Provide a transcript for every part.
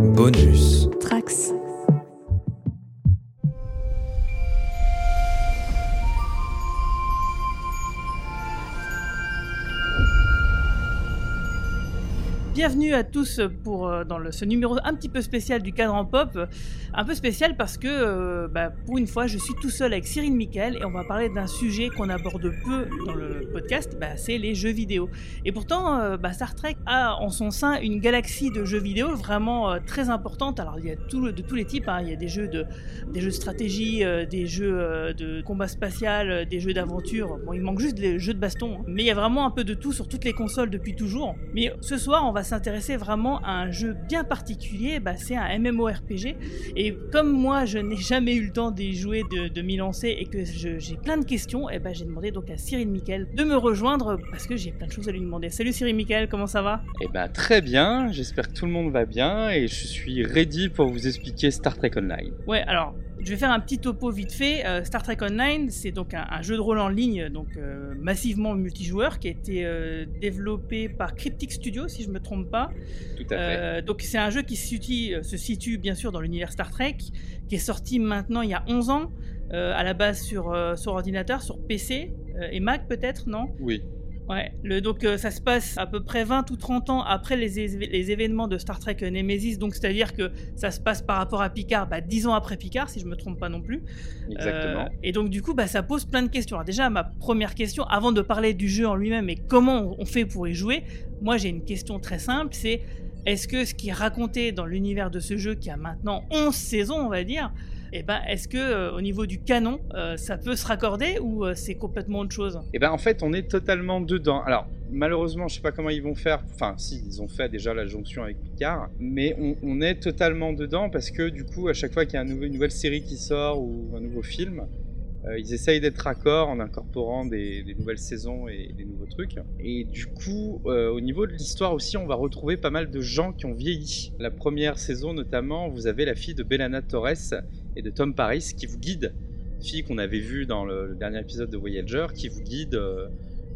Bonus. Trax. Bienvenue à tous pour euh, dans ce numéro un petit peu spécial du cadre en pop. Un peu spécial parce que euh, bah, pour une fois je suis tout seul avec Cyril Michael et on va parler d'un sujet qu'on aborde peu dans le podcast, bah, c'est les jeux vidéo. Et pourtant euh, bah, Star Trek a en son sein une galaxie de jeux vidéo vraiment très importante. Alors il y a de tous les types, hein. il y a des jeux de, des jeux stratégie, des jeux de combat spatial, des jeux d'aventure. Bon il manque juste les jeux de baston, hein. mais il y a vraiment un peu de tout sur toutes les consoles depuis toujours. Mais ce soir on va s'intéresser vraiment à un jeu bien particulier, bah, c'est un MMORPG. Et comme moi, je n'ai jamais eu le temps d'y jouer, de, de m'y lancer et que j'ai plein de questions, et ben j'ai demandé donc à Cyril Miquel de me rejoindre parce que j'ai plein de choses à lui demander. Salut Cyril Miquel, comment ça va? Eh ben très bien, j'espère que tout le monde va bien et je suis ready pour vous expliquer Star Trek Online. Ouais, alors je vais faire un petit topo vite fait. Euh, Star Trek Online, c'est donc un, un jeu de rôle en ligne, donc euh, massivement multijoueur, qui a été euh, développé par Cryptic Studio, si je me trompe pas. Tout à fait. Donc c'est un jeu qui se situe, se situe bien sûr dans l'univers Star Trek, qui est sorti maintenant il y a 11 ans, à la base sur, sur ordinateur, sur PC et Mac peut-être, non? Oui, Ouais, le, donc euh, ça se passe à peu près 20 ou 30 ans après les, événements de Star Trek Nemesis, donc c'est-à-dire que ça se passe par rapport à Picard, bah, 10 ans après Picard, si je me trompe pas non plus. exactement. Euh, et donc du coup, bah, ça pose plein de questions. Alors déjà, ma première question, avant de parler du jeu en lui-même et comment on fait pour y jouer, moi j'ai une question très simple, c'est est-ce que ce qui est raconté dans l'univers de ce jeu, qui a maintenant 11 saisons, on va dire, eh ben, est-ce que euh, au niveau du canon, euh, ça peut se raccorder ou euh, c'est complètement autre chose? Eh ben en fait on est totalement dedans. Alors malheureusement je sais pas comment ils vont faire, enfin si ils ont fait déjà la jonction avec Picard, mais on, est totalement dedans parce que du coup à chaque fois qu'il y a une nouvelle série qui sort ou un nouveau film, ils essayent d'être raccords en incorporant des, nouvelles saisons et des nouveaux trucs. Et du coup, euh, au niveau de l'histoire aussi, on va retrouver pas mal de gens qui ont vieilli. La première saison notamment, vous avez la fille de Bellana Torres et de Tom Paris qui vous guide. Fille qu'on avait vue dans le, le dernier épisode de Voyager, qui vous guide euh,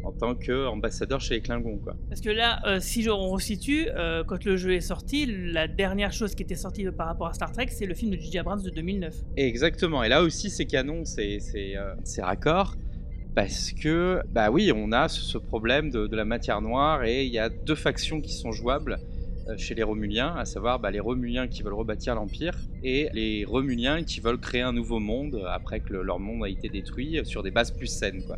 en tant qu'ambassadeur chez les Klingons. Quoi. Parce que là, euh, si je- on resitue, euh, quand le jeu est sorti, la dernière chose qui était sortie par rapport à Star Trek, c'est le film de J.J. Abrams de 2009. Et exactement. Et là aussi, c'est canon, c'est euh, raccord. Parce que, bah oui, on a ce, problème de, de la matière noire et il y a deux factions qui sont jouables euh, chez les Romuliens, à savoir bah, les Romuliens qui veulent rebâtir l'Empire et les Romuliens qui veulent créer un nouveau monde après que le- leur monde a été détruit sur des bases plus saines. Quoi.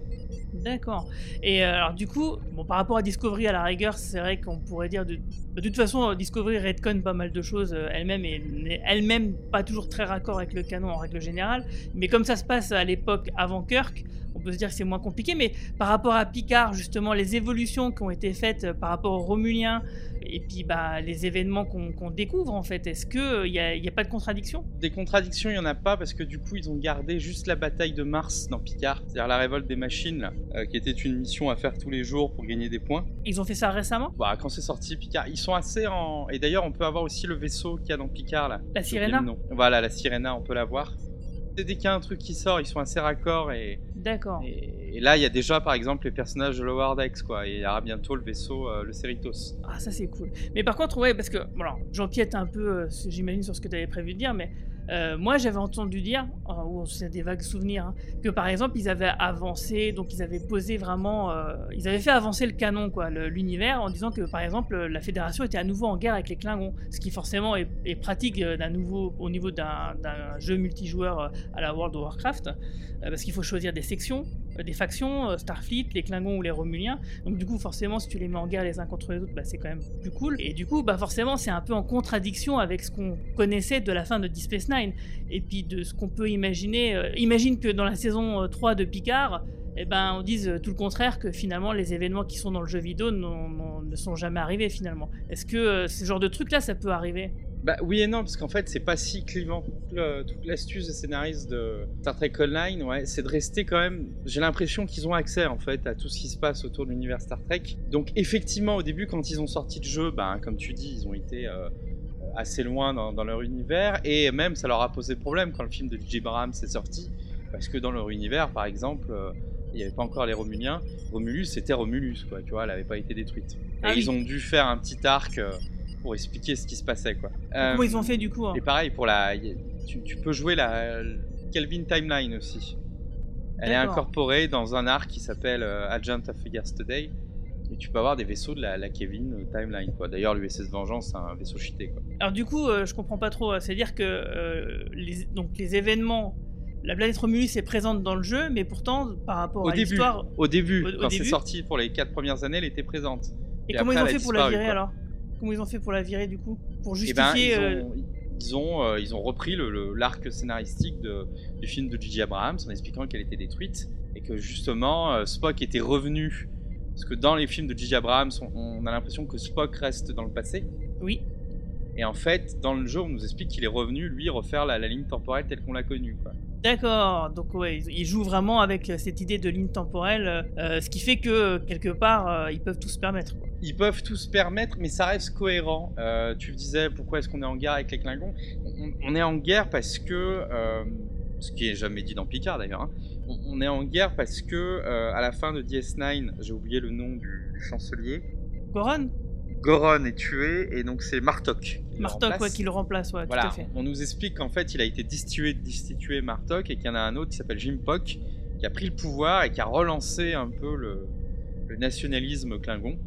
D'accord. Et euh, alors du coup, bon, par rapport à Discovery à la rigueur, c'est vrai qu'on pourrait dire de, toute façon, Discovery redconne pas mal de choses euh, elle-même et n'est elle-même pas toujours très raccord avec le canon en règle générale. Mais comme ça se passe à l'époque avant Kirk, on peut se dire que c'est moins compliqué. Mais par rapport à Picard, justement, les évolutions qui ont été faites euh, par rapport aux Romuliens et puis bah, les événements qu'on découvre en fait, est-ce qu'il n'y a, y a pas de contradiction? Des contradictions, il n'y en a pas parce que du coup, ils ont gardé juste la bataille de Mars dans Picard, c'est-à-dire la révolte des machines, là, euh, qui était une mission à faire tous les jours pour gagner des points. Ils ont fait ça récemment? Bah, quand c'est sorti, Picard, ils sont assez en. Et d'ailleurs, on peut avoir aussi le vaisseau qu'il y a dans Picard là. La Sirena? Voilà, la Sirena, on peut la voir. Et Dès qu'il y a un truc qui sort, ils sont assez raccords et, D'accord. et, et là, il y a déjà par exemple les personnages de Lower Decks quoi. Et il y aura bientôt le vaisseau, euh, le Cerritos. Ah, ça c'est cool. Mais par contre, ouais, parce que, bon, j'empiète un peu, euh, j'imagine, sur ce que tu avais prévu de dire, mais euh, moi j'avais entendu dire, euh, ou c'est des vagues souvenirs, hein, que par exemple ils avaient avancé, donc ils avaient posé vraiment, euh, ils avaient fait avancer le canon, quoi, l'univers, en disant que par exemple la Fédération était à nouveau en guerre avec les Klingons, ce qui forcément est, pratique euh, d'un nouveau, au niveau d'un jeu multijoueur euh, à la World of Warcraft, euh, parce qu'il faut choisir des sections, euh, des factions, euh, Starfleet, les Klingons ou les Romuliens. Donc du coup, forcément, si tu les mets en guerre les uns contre les autres, bah, c'est quand même plus cool. Et du coup, bah, forcément, c'est un peu en contradiction avec ce qu'on connaissait de la fin de Deep Space Nine. Et puis de ce qu'on peut imaginer. euh, imagine que dans la saison euh, 3 de Picard, eh ben, on dise euh, tout le contraire, que finalement, les événements qui sont dans le jeu vidéo ne sont jamais arrivés finalement. Est-ce que euh, ce genre de truc-là, ça peut arriver? Bah oui et non, parce qu'en fait, c'est pas si clivant. Toute l'astuce des scénaristes de Star Trek Online, ouais, c'est de rester quand même. J'ai l'impression qu'ils ont accès en fait à tout ce qui se passe autour de l'univers Star Trek. Donc effectivement, au début, quand ils ont sorti le jeu, bah, comme tu dis, ils ont été euh, assez loin dans, dans leur univers et même ça leur a posé problème quand le film de J. Abrams est sorti, parce que dans leur univers, par exemple. euh, il n'y avait pas encore les Romuliens. Romulus, c'était Romulus, quoi, tu vois, elle n'avait pas été détruite. Et Ah oui. ils ont dû faire un petit arc euh, pour expliquer ce qui se passait quoi. Comment ils ont fait du coup hein Et pareil pour la, tu, tu peux jouer la Kelvin Timeline aussi. Elle est incorporée dans un arc qui s'appelle euh, Agent of Yesterday. Et tu peux avoir des vaisseaux de la, la Kevin euh, Timeline quoi. D'ailleurs l'USS Vengeance c'est un vaisseau cheaté quoi. Alors du coup, euh, je comprends pas trop. C'est-à-dire que euh, les, donc les événements, la planète Romulus est présente dans le jeu, mais pourtant par rapport Au à l'histoire. au début, Au- au quand c'est sorti pour les 4 premières années, elle était présente. Et, Et comment après, ils ont fait pour la virer quoi. alors Comment ils ont fait pour la virer du coup Pour Et ben, justifier. ils euh, ont, ils ont, euh, ils ont repris le- le- l'arc scénaristique de- du film de J.J. Abrams en expliquant qu'elle était détruite et que justement euh, Spock était revenu. Parce que dans les films de J.J. Abrams, on, on a l'impression que Spock reste dans le passé. Oui. Et en fait, dans le jeu, on nous explique qu'il est revenu, lui, refaire la, la ligne temporelle telle qu'on l'a connue. Quoi. D'accord. Donc ouais, ils, ils jouent vraiment avec euh, cette idée de ligne temporelle, euh, ce qui fait que euh, quelque part euh, ils peuvent tout se permettre. quoi. Ils peuvent tout se permettre, mais ça reste cohérent. Euh, tu disais pourquoi est-ce qu'on est en guerre avec les Klingons? On, on est en guerre parce que, euh, ce qui est jamais dit dans Picard d'ailleurs, hein, on, on est en guerre parce que euh, à la fin de DS9, j'ai oublié le nom du, du chancelier, Goran Goron est tué et donc c'est Martok. qui le Martok, ouais, qui le remplace, ouais, tout Voilà, à fait. on nous explique qu'en fait il a été destitué, destitué Martok et qu'il y en a un autre qui s'appelle Jim Pock qui a pris le pouvoir et qui a relancé un peu le, le nationalisme Klingon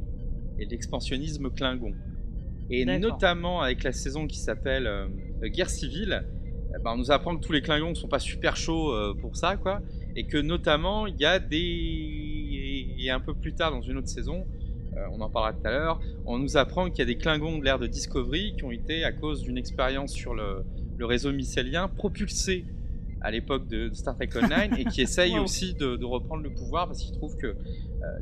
et l'expansionnisme Klingon. Et notamment avec la saison qui s'appelle euh, Guerre civile, eh ben, on nous apprend que tous les Klingons sont pas super chauds euh, pour ça, quoi, et que notamment il y a des et un peu plus tard dans une autre saison, euh, on en parlera tout à l'heure, on nous apprend qu'il y a des Klingons de l'ère de Discovery qui ont été, à cause d'une expérience sur le, le réseau mycélien, propulsés à l'époque de Star Trek Online et qui essayent Wow. aussi de, de reprendre le pouvoir parce qu'ils trouvent que euh,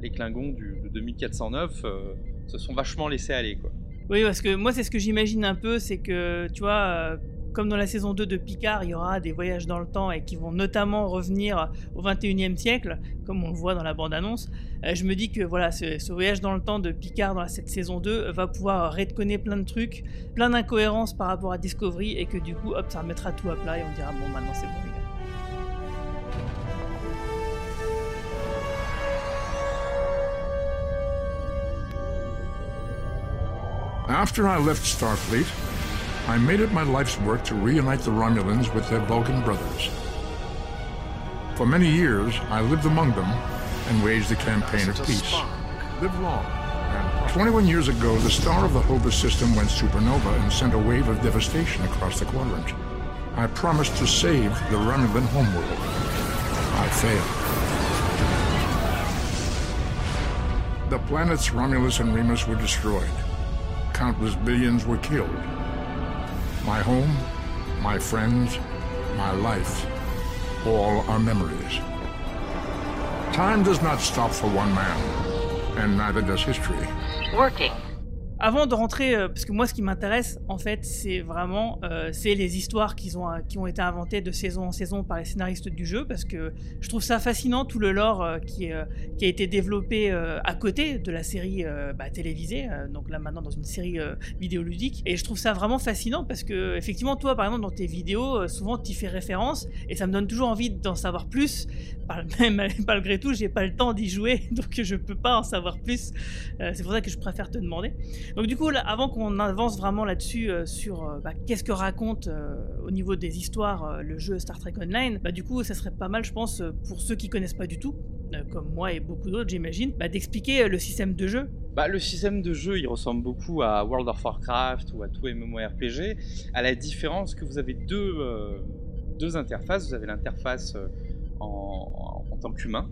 les Klingons du, de 2409 euh, se sont vachement laissés aller. Quoi. Oui, parce que moi, c'est ce que j'imagine un peu, c'est que, tu vois, euh, comme dans la saison 2 de Picard, il y aura des voyages dans le temps et qui vont notamment revenir au 21e siècle, comme on le voit dans la bande-annonce. Euh, je me dis que, voilà, ce, voyage dans le temps de Picard dans cette saison 2 va pouvoir redconner plein de trucs, plein d'incohérences par rapport à Discovery et que du coup, hop, ça remettra tout à plat et on dira, bon, maintenant c'est bon, les gars. After I left Starfleet, I made it my life's work to reunite the Romulans with their Vulcan brothers. For many years, I lived among them and waged a campaign of peace. Live long. And 21 years ago, the star of the Hobus system went supernova and sent a wave of devastation across the quadrant. I promised to save the Romulan homeworld. I failed. The planets Romulus and Remus were destroyed. Countless billions were killed. My home, my friends, my life, all are memories. Time does not stop for one man, and neither does history. Working. Avant de rentrer, euh, parce que moi ce qui m'intéresse en fait c'est vraiment euh, c'est les histoires qu'ils ont, euh, qui ont été inventées de saison en saison par les scénaristes du jeu parce que je trouve ça fascinant tout le lore euh, qui, euh, qui a été développé à côté de la série bah, télévisée, donc là maintenant dans une série vidéoludique. Et je trouve ça vraiment fascinant parce que effectivement toi par exemple dans tes vidéos souvent tu fais référence et ça me donne toujours envie d'en savoir plus. Même malgré tout j'ai pas le temps d'y jouer donc je peux pas en savoir plus. C'est pour ça que je préfère te demander donc du coup, avant qu'on avance vraiment là-dessus euh, sur euh, bah, qu'est-ce que raconte euh, au niveau des histoires le jeu Star Trek Online, bah, du coup, ça serait pas mal, je pense, pour ceux qui connaissent pas du tout, comme moi et beaucoup d'autres, j'imagine, bah, d'expliquer le système de jeu. Bah, le système de jeu, il ressemble beaucoup à World of Warcraft ou à tout MMORPG, à la différence que vous avez deux, deux interfaces. Vous avez l'interface en, en tant qu'humain.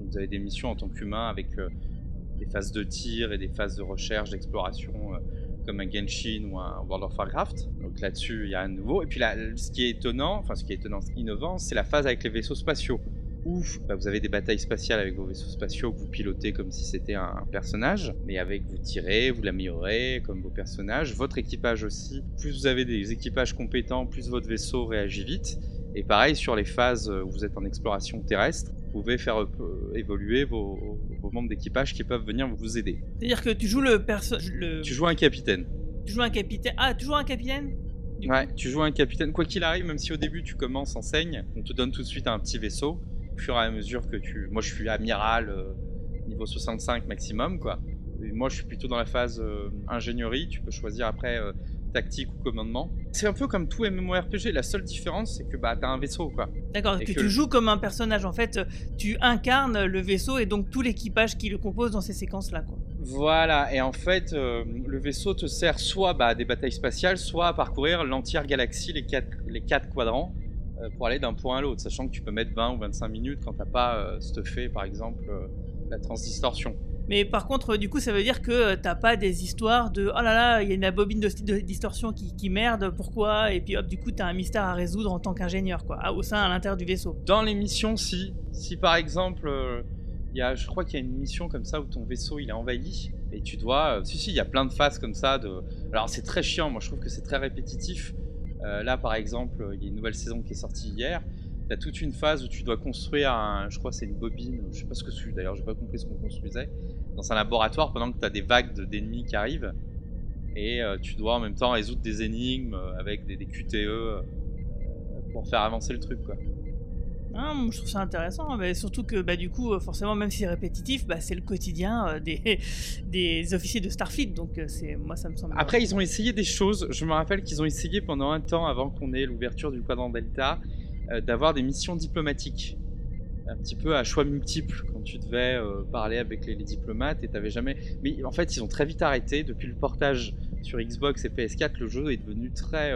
Vous avez des missions en tant qu'humain avec des phases de tir et des phases de recherche, d'exploration, euh, comme un Genshin ou un World of Warcraft. Donc là-dessus, il y a un nouveau. Et puis là, ce qui est étonnant, enfin ce qui est étonnant, innovant, c'est la phase avec les vaisseaux spatiaux. Où bah, vous avez des batailles spatiales avec vos vaisseaux spatiaux que vous pilotez comme si c'était un, un personnage, mais avec vous tirez, vous l'améliorez comme vos personnages. Votre équipage aussi, plus vous avez des équipages compétents, plus votre vaisseau réagit vite. Et pareil sur les phases où vous êtes en exploration terrestre, vous pouvez faire euh, évoluer vos, vos membres d'équipage qui peuvent venir vous aider. C'est-à-dire que tu joues le perso... le- Tu joues un capitaine. tu joues un capitaine... Ah, tu joues un capitaine? Ouais, tu joues un capitaine. Quoi qu'il arrive, même si au début tu commences en saigne, on te donne tout de suite un petit vaisseau. Au fur et à mesure que tu. Moi je suis amiral euh, niveau 65 maximum, quoi. et moi, je suis plutôt dans la phase euh, ingénierie. Tu peux choisir après euh, tactique ou commandement. C'est un peu comme tout MMORPG. La seule différence, c'est que bah, tu as un vaisseau, quoi. D'accord, que, tu joues comme un personnage. En fait, tu incarnes le vaisseau et donc tout l'équipage qui le compose dans ces séquences-là, quoi. Voilà, et en fait, le vaisseau te sert soit bah, à des batailles spatiales, soit à parcourir l'entière galaxie, les quatre, les quatre quadrants. Euh, pour aller d'un point à l'autre, sachant que tu peux mettre 20 ou 25 minutes quand t'as pas euh, stuffé par exemple euh, la transdistorsion. Mais par contre, du coup, ça veut dire que t'as pas des histoires de oh là là, il y a une bobine de, distorsion qui, merde, pourquoi? Et puis hop, du coup, t'as un mystère à résoudre en tant qu'ingénieur, quoi, au sein, à l'intérieur du vaisseau. Dans les missions, si. Si par exemple, il y a, je crois qu'il y a une mission comme ça où ton vaisseau il est envahi et tu dois. si, si, il y a plein de phases comme ça. De... Alors c'est très chiant, moi je trouve que c'est très répétitif. Euh, là, par exemple, il y a une nouvelle saison qui est sortie hier. Tu as toute une phase où tu dois construire, un, je crois c'est une bobine, je sais pas ce que c'est d'ailleurs, j'ai pas compris ce qu'on construisait, dans un laboratoire pendant que tu as des vagues d'ennemis qui arrivent. Et euh, tu dois en même temps résoudre des énigmes euh, avec des, des QTE pour faire avancer le truc. quoi. Ah, je trouve ça intéressant, mais surtout que bah, du coup, forcément, même si c'est répétitif, bah, c'est le quotidien euh, des, des officiers de Starfleet, donc euh, c'est moi ça me semble. Après, ils ont essayé des choses. Je me rappelle qu'ils ont essayé pendant un temps, avant qu'on ait l'ouverture du quadrant Delta, euh, d'avoir des missions diplomatiques, un petit peu à choix multiples quand tu devais parler avec les, diplomates et t'avais jamais. Mais en fait, ils ont très vite arrêté depuis le portage sur Xbox et PS4. Le jeu est devenu très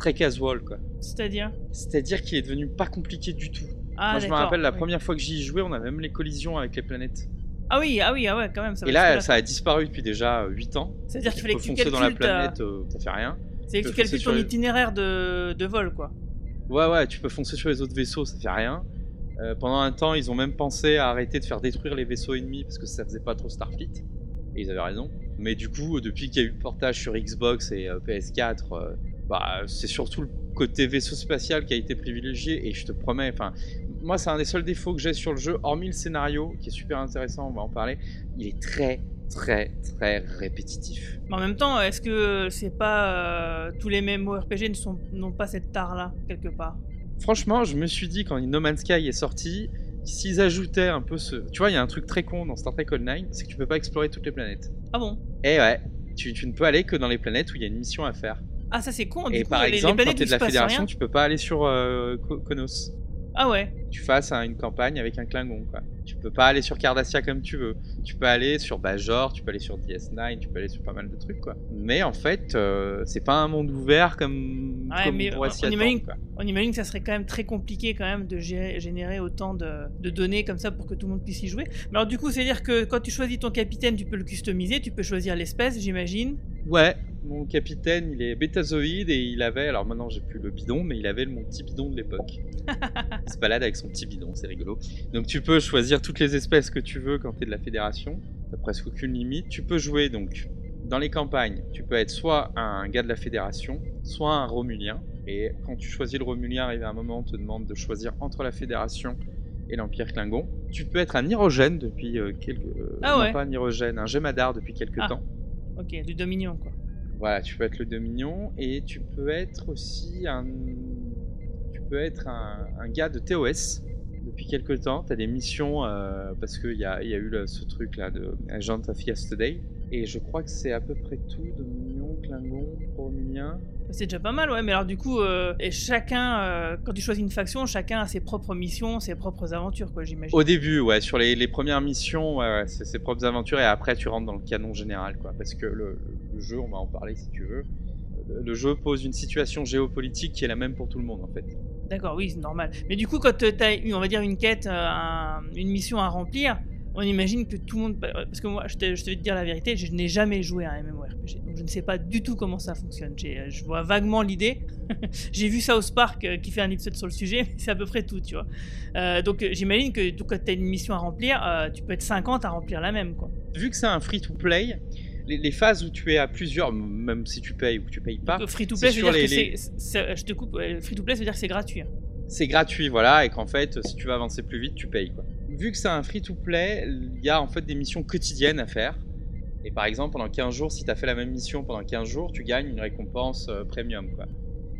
très casual quoi. C'est-à-dire? C'est-à-dire qu'il est devenu pas compliqué du tout. Ah, Moi je me rappelle la première fois que j'y jouais, on avait même les collisions avec les planètes. Ah oui, ah oui, ah ouais, quand même. Ça et là, ça a disparu depuis déjà 8 ans. C'est-à-dire qu'il fallait que tu calcules dans la planète, euh, ça fait rien. C'est que tu calcules ton itinéraire de... de, vol, quoi. Ouais, ouais, tu peux foncer sur les autres vaisseaux, ça fait rien. Euh, pendant un temps, ils ont même pensé à arrêter de faire détruire les vaisseaux ennemis parce que ça faisait pas trop Starfleet. Et ils avaient raison. Mais du coup, depuis qu'il y a eu le portage sur Xbox et euh, PS4, bah, c'est surtout le côté vaisseau spatial qui a été privilégié et je te promets, enfin, moi c'est un des seuls défauts que j'ai sur le jeu, hormis le scénario qui est super intéressant, on va en parler, il est très très très répétitif. Mais en même temps, est-ce que c'est pas euh, tous les mêmes RPG n'ont pas cette tare là quelque part? Franchement, je me suis dit quand No Man's Sky est sorti, s'ils ajoutaient un peu ce, tu vois, il y a un truc très con dans Star Trek Online, c'est que tu peux pas explorer toutes les planètes. Ah bon? Et eh ouais, tu, tu ne peux aller que dans les planètes où il y a une mission à faire. Ah, ça c'est con. Du et coup, par les, exemple, les quand t'es de la fédération, rien. tu peux pas aller sur euh, Konos. Ah ouais. Tu fasses une campagne avec un Klingon, quoi. Tu peux pas aller sur Cardassia comme tu veux. Tu peux aller sur Bajor, tu peux aller sur DS9, tu peux aller sur pas mal de trucs, quoi. Mais en fait, euh, c'est pas un monde ouvert comme, ouais, comme mais on, imagine, on imagine que ça serait quand même très compliqué quand même de générer autant de, de, données comme ça pour que tout le monde puisse y jouer. Mais alors du coup, c'est à dire que quand tu choisis ton capitaine, tu peux le customiser, tu peux choisir l'espèce, j'imagine. Ouais, mon capitaine, il est bétazoïde et il avait, alors maintenant j'ai plus le bidon, mais il avait mon petit bidon de l'époque. il se balade avec son petit bidon, c'est rigolo. Donc tu peux choisir toutes les espèces que tu veux quand tu es de la fédération. T'as presque aucune limite. Tu peux jouer donc dans les campagnes. Tu peux être soit un gars de la fédération, soit un romulien. Et quand tu choisis le romulien, arrive un moment, on te demande de choisir entre la fédération et l'Empire Klingon. Tu peux être un depuis euh, quelques. Euh, ah ouais. pas un hyrogène, un Gemadar depuis quelques ah. temps. Ok, du Dominion quoi. Voilà, tu peux être le Dominion et tu peux être aussi un. Tu peux être un, un gars de TOS depuis quelques temps. Tu as des missions euh, parce qu'il y a, y a, eu ce truc là de Agent of Yesterday. Et je crois que c'est à peu près tout Dominion, Klingon, Romulien. C'est déjà pas mal, ouais, mais alors du coup, euh, et chacun, euh, quand tu choisis une faction, chacun a ses propres missions, ses propres aventures, quoi, j'imagine. Au début, ouais, sur les, les premières missions, ouais, ouais, c'est ses propres aventures, et après tu rentres dans le canon général, quoi, parce que le, le jeu, on va en parler si tu veux, le, jeu pose une situation géopolitique qui est la même pour tout le monde, en fait. D'accord, oui, c'est normal. Mais du coup, quand tu as, on va dire, une quête, euh, un, une mission à remplir, on imagine que tout le monde. Parce que moi, je, te, je dire la vérité, je n'ai jamais joué à un MMORPG. Donc je ne sais pas du tout comment ça fonctionne. Je vois vaguement l'idée. J'ai vu South Park euh, qui fait un épisode sur le sujet, c'est à peu près tout, tu vois. Euh, donc j'imagine que quand tu as une mission à remplir, euh, tu peux être 50 à remplir la même, quoi. Vu que c'est un free-to-play, les, les, phases où tu es à plusieurs, même si tu payes ou que tu payes pas. Les, que c'est. Je te coupe, free-to-play, ça veut dire que c'est gratuit. Hein. C'est gratuit, voilà, et qu'en fait, si tu veux avancer plus vite, tu payes, quoi vu que c'est un free-to-play, il y a en fait des missions quotidiennes à faire. Et par exemple, pendant 15 jours, si tu as fait la même mission pendant 15 jours, tu gagnes une récompense euh, premium. Quoi.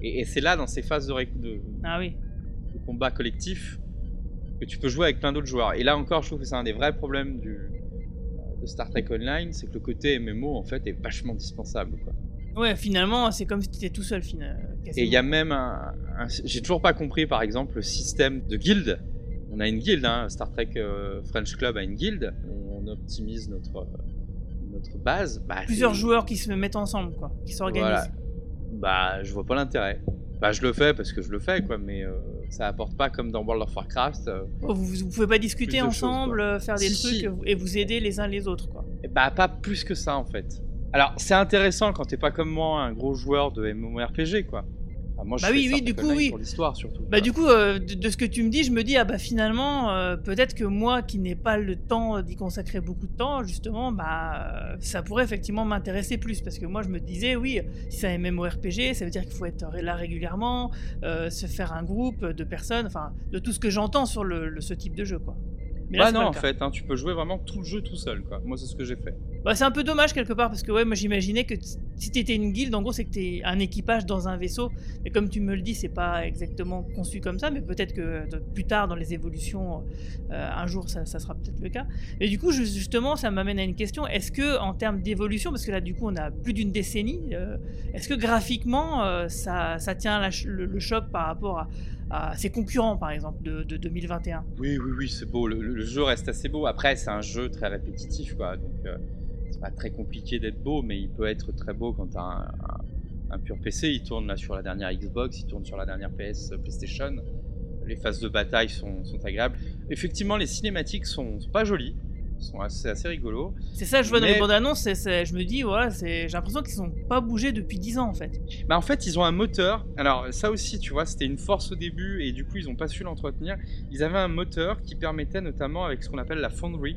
Et, et c'est là, dans ces phases de, de, ah oui. de, combat collectif, que tu peux jouer avec plein d'autres joueurs. Et là encore, je trouve que c'est un des vrais problèmes du, de Star Trek Online, c'est que le côté MMO en fait est vachement dispensable. Quoi. Ouais, finalement, c'est comme si tu étais tout seul. Et il y a même un. J'ai toujours pas compris, par exemple, le système de guild. On a une guilde, hein, Star Trek euh, French Club a une guilde. On optimise notre, notre base. Bah, Plusieurs joueurs qui se mettent ensemble, quoi, qui s'organisent. Bah, je vois pas l'intérêt. Bah, je le fais parce que je le fais, quoi, mais euh, ça apporte pas comme dans World of Warcraft. Euh, oh, vous, vous, pouvez pas discuter ensemble, faire des trucs et vous aider les uns les autres, quoi. bah, pas plus que ça, en fait. Alors, c'est intéressant quand t'es pas comme moi un gros joueur de MMORPG, quoi. Moi, je bah oui, oui, du coup, oui. Pour l'histoire, surtout. Bah, du coup, euh, de, ce que tu me dis, je me dis, ah bah finalement, euh, peut-être que moi, qui n'ai pas le temps d'y consacrer beaucoup de temps, justement, bah, ça pourrait effectivement m'intéresser plus. Parce que moi, je me disais, oui, si c'est un MMORPG, ça veut dire qu'il faut être là régulièrement, euh, se faire un groupe de personnes, enfin, de tout ce que j'entends sur le, ce type de jeu, quoi. Mais bah non, en fait, hein, tu peux jouer vraiment tout le jeu tout seul, quoi. Moi, c'est ce que j'ai fait. Bah, c'est un peu dommage quelque part parce que moi j'imaginais que si t'étais une guilde, en gros, c'est que t'es un équipage dans un vaisseau. Et comme tu me le dis, c'est pas exactement conçu comme ça, mais peut-être que plus tard dans les évolutions, euh, un jour, ça, sera peut-être le cas. Et du coup, justement, ça m'amène à une question. Est-ce que en termes d'évolution, parce que là, du coup, on a plus d'une décennie, euh, est-ce que graphiquement, euh, ça, tient le, choc par rapport à, ses concurrents, par exemple, de, 2021 Oui, oui, oui, c'est beau. Le, jeu reste assez beau. Après, c'est un jeu très répétitif, quoi. Donc c'est pas très compliqué d'être beau, mais il peut être très beau quand tu as un, pur PC. Il tourne là sur la dernière Xbox, il tourne sur la dernière PS, PlayStation. Les phases de bataille sont, agréables. Effectivement, les cinématiques sont, pas jolies, sont assez, assez rigolos. C'est ça, je vois dans les bandes annonces, je me dis, voilà, j'ai l'impression qu'ils sont pas bougés depuis 10 ans en fait. Bah en fait, ils ont un moteur. Alors, ça aussi, tu vois, c'était une force au début et du coup, ils ont pas su l'entretenir. Ils avaient un moteur qui permettait notamment avec ce qu'on appelle la Foundry.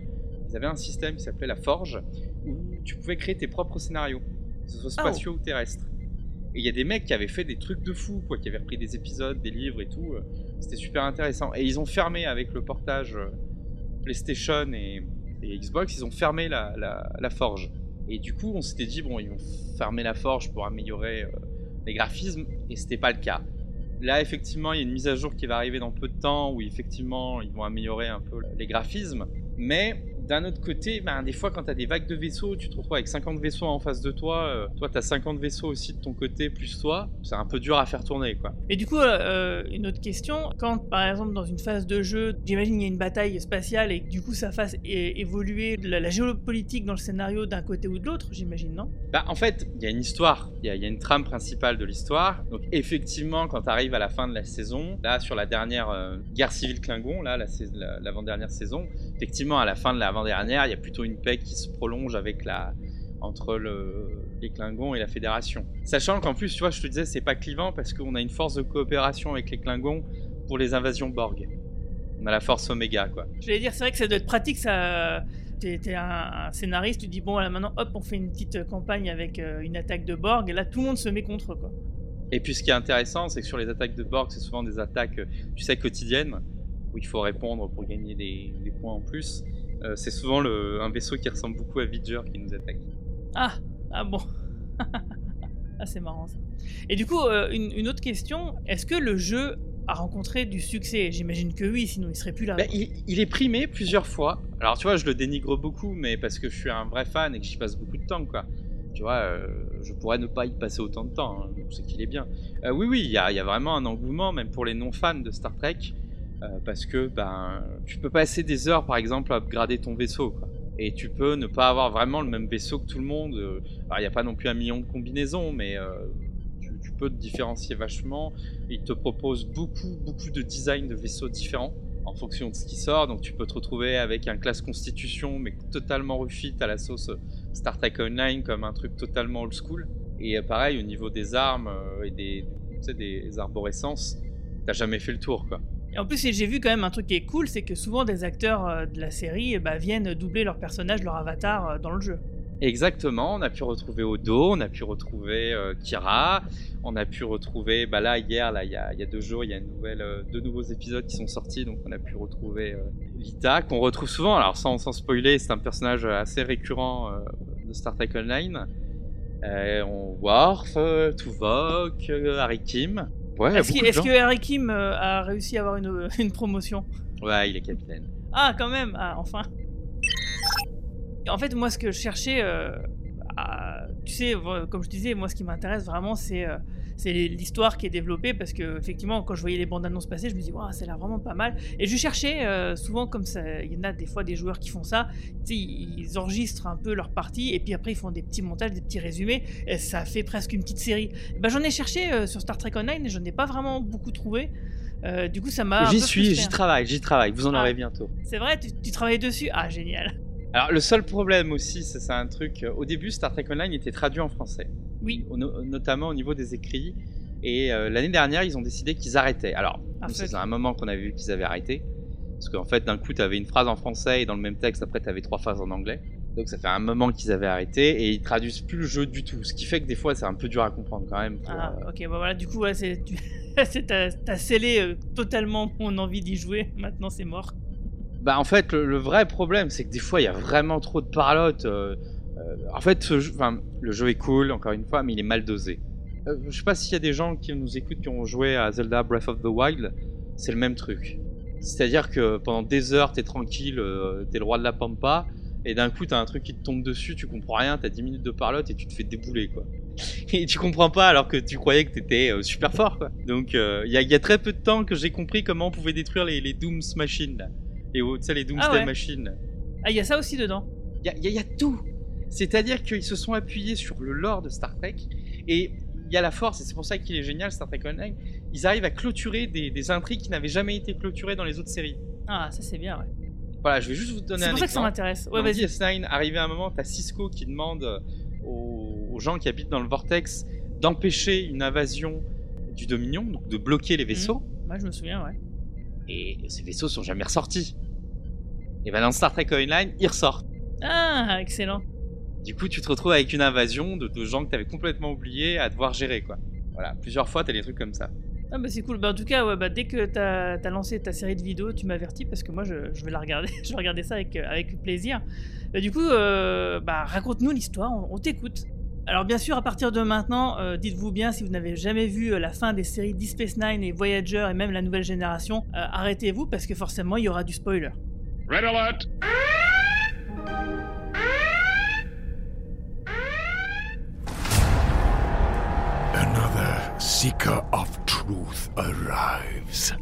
Ils avaient un système qui s'appelait la Forge où tu pouvais créer tes propres scénarios, que ce soit ah spatiaux ou terrestres. Et il y a des mecs qui avaient fait des trucs de fou, quoi, qui avaient repris des épisodes, des livres et tout. Euh, c'était super intéressant. Et ils ont fermé avec le portage euh, PlayStation et, Xbox, ils ont fermé la, la, forge. Et du coup, on s'était dit, bon, ils vont fermer la forge pour améliorer euh, les graphismes, et c'était pas le cas. Là, effectivement, il y a une mise à jour qui va arriver dans peu de temps où effectivement, ils vont améliorer un peu les graphismes. Mais d'un autre côté, ben, des fois, quand tu as des vagues de vaisseaux, tu te retrouves avec 50 vaisseaux en face de toi. Euh, toi, tu as 50 vaisseaux aussi de ton côté, plus toi. C'est un peu dur à faire tourner, quoi. Et du coup, euh, euh, une autre question. Quand, par exemple, dans une phase de jeu, j'imagine il y a une bataille spatiale et que du coup, ça fasse évoluer la, géopolitique dans le scénario d'un côté ou de l'autre, j'imagine, non? Bah, En fait, il y a une histoire. Il y, a une trame principale de l'histoire. Donc, effectivement, quand tu arrives à la fin de la saison, là, sur la dernière guerre civile Klingon, là, l'avant-dernière saison, effectivement, à la fin de la l'avant-dernière, il y a plutôt une paix qui se prolonge avec la, entre le, les Klingons et la Fédération. Sachant qu'en plus, tu vois, je te disais, c'est pas clivant parce qu'on a une force de coopération avec les Klingons pour les invasions Borg. On a la force Oméga, quoi. Je vais dire, c'est vrai que ça doit être pratique, ça. T'es un, scénariste, tu dis, bon, là maintenant, hop, on fait une petite campagne avec euh, une attaque de Borg, et là, tout le monde se met contre, quoi. Et puis, ce qui est intéressant, c'est que sur les attaques de Borg, c'est souvent des attaques, tu sais, quotidiennes, où il faut répondre pour gagner des, des points en plus. Euh, c'est souvent le, un vaisseau qui ressemble beaucoup à Vidger qui nous attaque. Ah, ah bon. ah, c'est marrant ça. Et du coup, euh, une, autre question est-ce que le jeu a rencontré du succès? J'imagine que oui, sinon il serait plus là. Bah, il, est primé plusieurs fois. Alors tu vois, je le dénigre beaucoup, mais parce que je suis un vrai fan et que j'y passe beaucoup de temps, quoi. Tu vois, euh, je pourrais ne pas y passer autant de temps, hein, c'est qu'il est bien. oui, oui, il y, y, a vraiment un engouement, même pour les non-fans de Star Trek. Euh, parce que ben, tu peux passer des heures par exemple à upgrader ton vaisseau. Et tu peux ne pas avoir vraiment le même vaisseau que tout le monde. Euh, il n'y a pas non plus un million de combinaisons, mais euh, tu, peux te différencier vachement. Il te propose beaucoup, beaucoup de designs de vaisseaux différents en fonction de ce qui sort. Donc tu peux te retrouver avec un classe constitution, mais totalement refit à la sauce Star Trek Online, comme un truc totalement old school. Et pareil, au niveau des armes et des, tu sais, t'as jamais fait le tour, quoi. En plus, j'ai vu quand même un truc qui est cool, c'est que souvent des acteurs euh, de la série bah, viennent doubler leur personnage, leur avatar euh, dans le jeu. Exactement, on a pu retrouver Odo, on a pu retrouver euh, Kira, on a pu retrouver, bah là hier, là il y a, deux jours, il y a une deux nouveaux épisodes qui sont sortis, donc on a pu retrouver Lita, qu'on retrouve souvent, alors sans, sans spoiler, c'est un personnage assez récurrent de Star Trek Online. on Worf, Tuvok, Harry Kim. Est-ce que Harry Kim euh, a réussi à avoir une, promotion? Ouais, il est capitaine. Ah, quand même. Ah, enfin. En fait, moi, ce que je cherchais, euh, à- tu sais, comme je disais, moi, ce qui m'intéresse vraiment, c'est euh, c'est l'histoire qui est développée parce que, effectivement, quand je voyais les bandes annonces passer, je me dis, waouh, ça a l'air vraiment pas mal. Et je cherchais, euh, souvent, comme ça, il y en a des fois des joueurs qui font ça, ils enregistrent un peu leur partie et puis après, ils font des petits montages, des petits résumés, et ça fait presque une petite série. Ben, j'en ai cherché euh, sur Star Trek Online et je n'ai pas vraiment beaucoup trouvé. Euh, du coup, ça m'a. J'y suis, j'y travaille, j'y travaille. Vous en Ah. aurez bientôt. C'est vrai, tu, tu travailles dessus? Ah, génial. Alors le seul problème aussi, ça, c'est un truc. Au début, Star Trek Online était traduit en français, Oui, notamment au niveau des écrits. Et euh, l'année dernière, ils ont décidé qu'ils arrêtaient. Alors, Ah, faisait un moment qu'on avait vu qu'ils avaient arrêté. Parce qu'en fait, d'un coup, tu avais une phrase en français et dans le même texte, après, tu avais trois phrases en anglais. Donc ça fait un moment qu'ils avaient arrêté et ils traduisent plus le jeu du tout. Ce qui fait que des fois, c'est un peu dur à comprendre quand même. pour, Ah, euh, ok, bah voilà, du coup, ouais, c'est, tu... c'est- t'as scellé euh, totalement mon envie d'y jouer. Maintenant, c'est mort. Bah en fait le, le vrai problème c'est que des fois il y a vraiment trop de parlotte. Euh, en fait ce jeu- enfin, le jeu est cool encore une fois mais il est mal dosé. Euh, je sais pas s'il y a des gens qui nous écoutent qui ont joué à Zelda Breath of the Wild, c'est le même truc. C'est-à-dire que pendant des heures t'es tranquille, euh, t'es le roi de la pampa et d'un coup t'as un truc qui te tombe dessus, tu comprends rien, t'as 10 minutes de parlotte et tu te fais débouler quoi. Et tu comprends pas alors que tu croyais que t'étais euh, super fort quoi. Donc il y, a, il y a très peu de temps que j'ai compris comment on pouvait détruire les, les Dooms Machines là. Les, tu sais, les Doomsday Ah ouais. Machines. Ah, il y a ça aussi dedans. Y y il y a tout. C'est-à-dire qu'ils se sont appuyés sur le lore de Star Trek et il y a la force, et c'est pour ça qu'il est génial Star Trek Online. Ils arrivent à clôturer des, des intrigues qui n'avaient jamais été clôturées dans les autres séries. Ah, ça, c'est bien, ouais. Voilà, je vais juste vous donner C'est un pour ça que ça exemple. m'intéresse. Ouais, vas-y. DS9, arrivé à un moment, t'as Cisco qui demande euh, aux, aux gens qui habitent dans le vortex d'empêcher une invasion du Dominion, donc de bloquer les vaisseaux. Moi, je me souviens, ouais. Et ces vaisseaux sont jamais ressortis. Et ben dans Star Trek Online, ils ressortent. Ah, excellent. Du coup, tu te retrouves avec une invasion de, de gens que t'avais complètement oubliés à devoir gérer, quoi. Voilà, plusieurs fois, t'as des trucs comme ça. Ah, bah, c'est cool. Bah, en tout cas, ouais, bah, dès que t'as, t'as lancé ta série de vidéos, tu m'avertis parce que moi, je, je vais la regarder. je vais regarder ça avec, avec plaisir. Bah, du coup, euh, bah, raconte-nous l'histoire. On, on t'écoute. Alors, bien sûr, à partir de maintenant, euh, dites-vous bien, si vous n'avez jamais vu euh, la fin des séries Deep Space Nine et Voyager et même la nouvelle génération, euh, arrêtez-vous parce que forcément, il y aura du spoiler. Red alert! Seeker of truth arrives.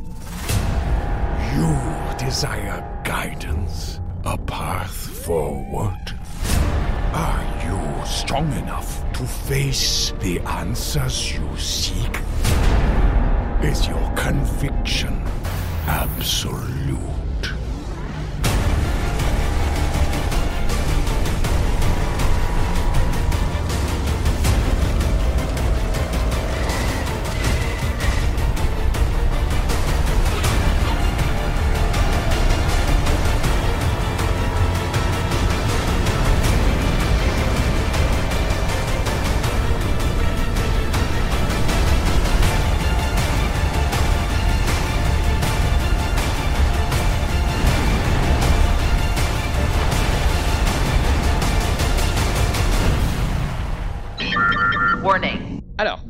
You desire guidance, a path forward. Are you strong enough to face the answers you seek? Is your conviction absolute?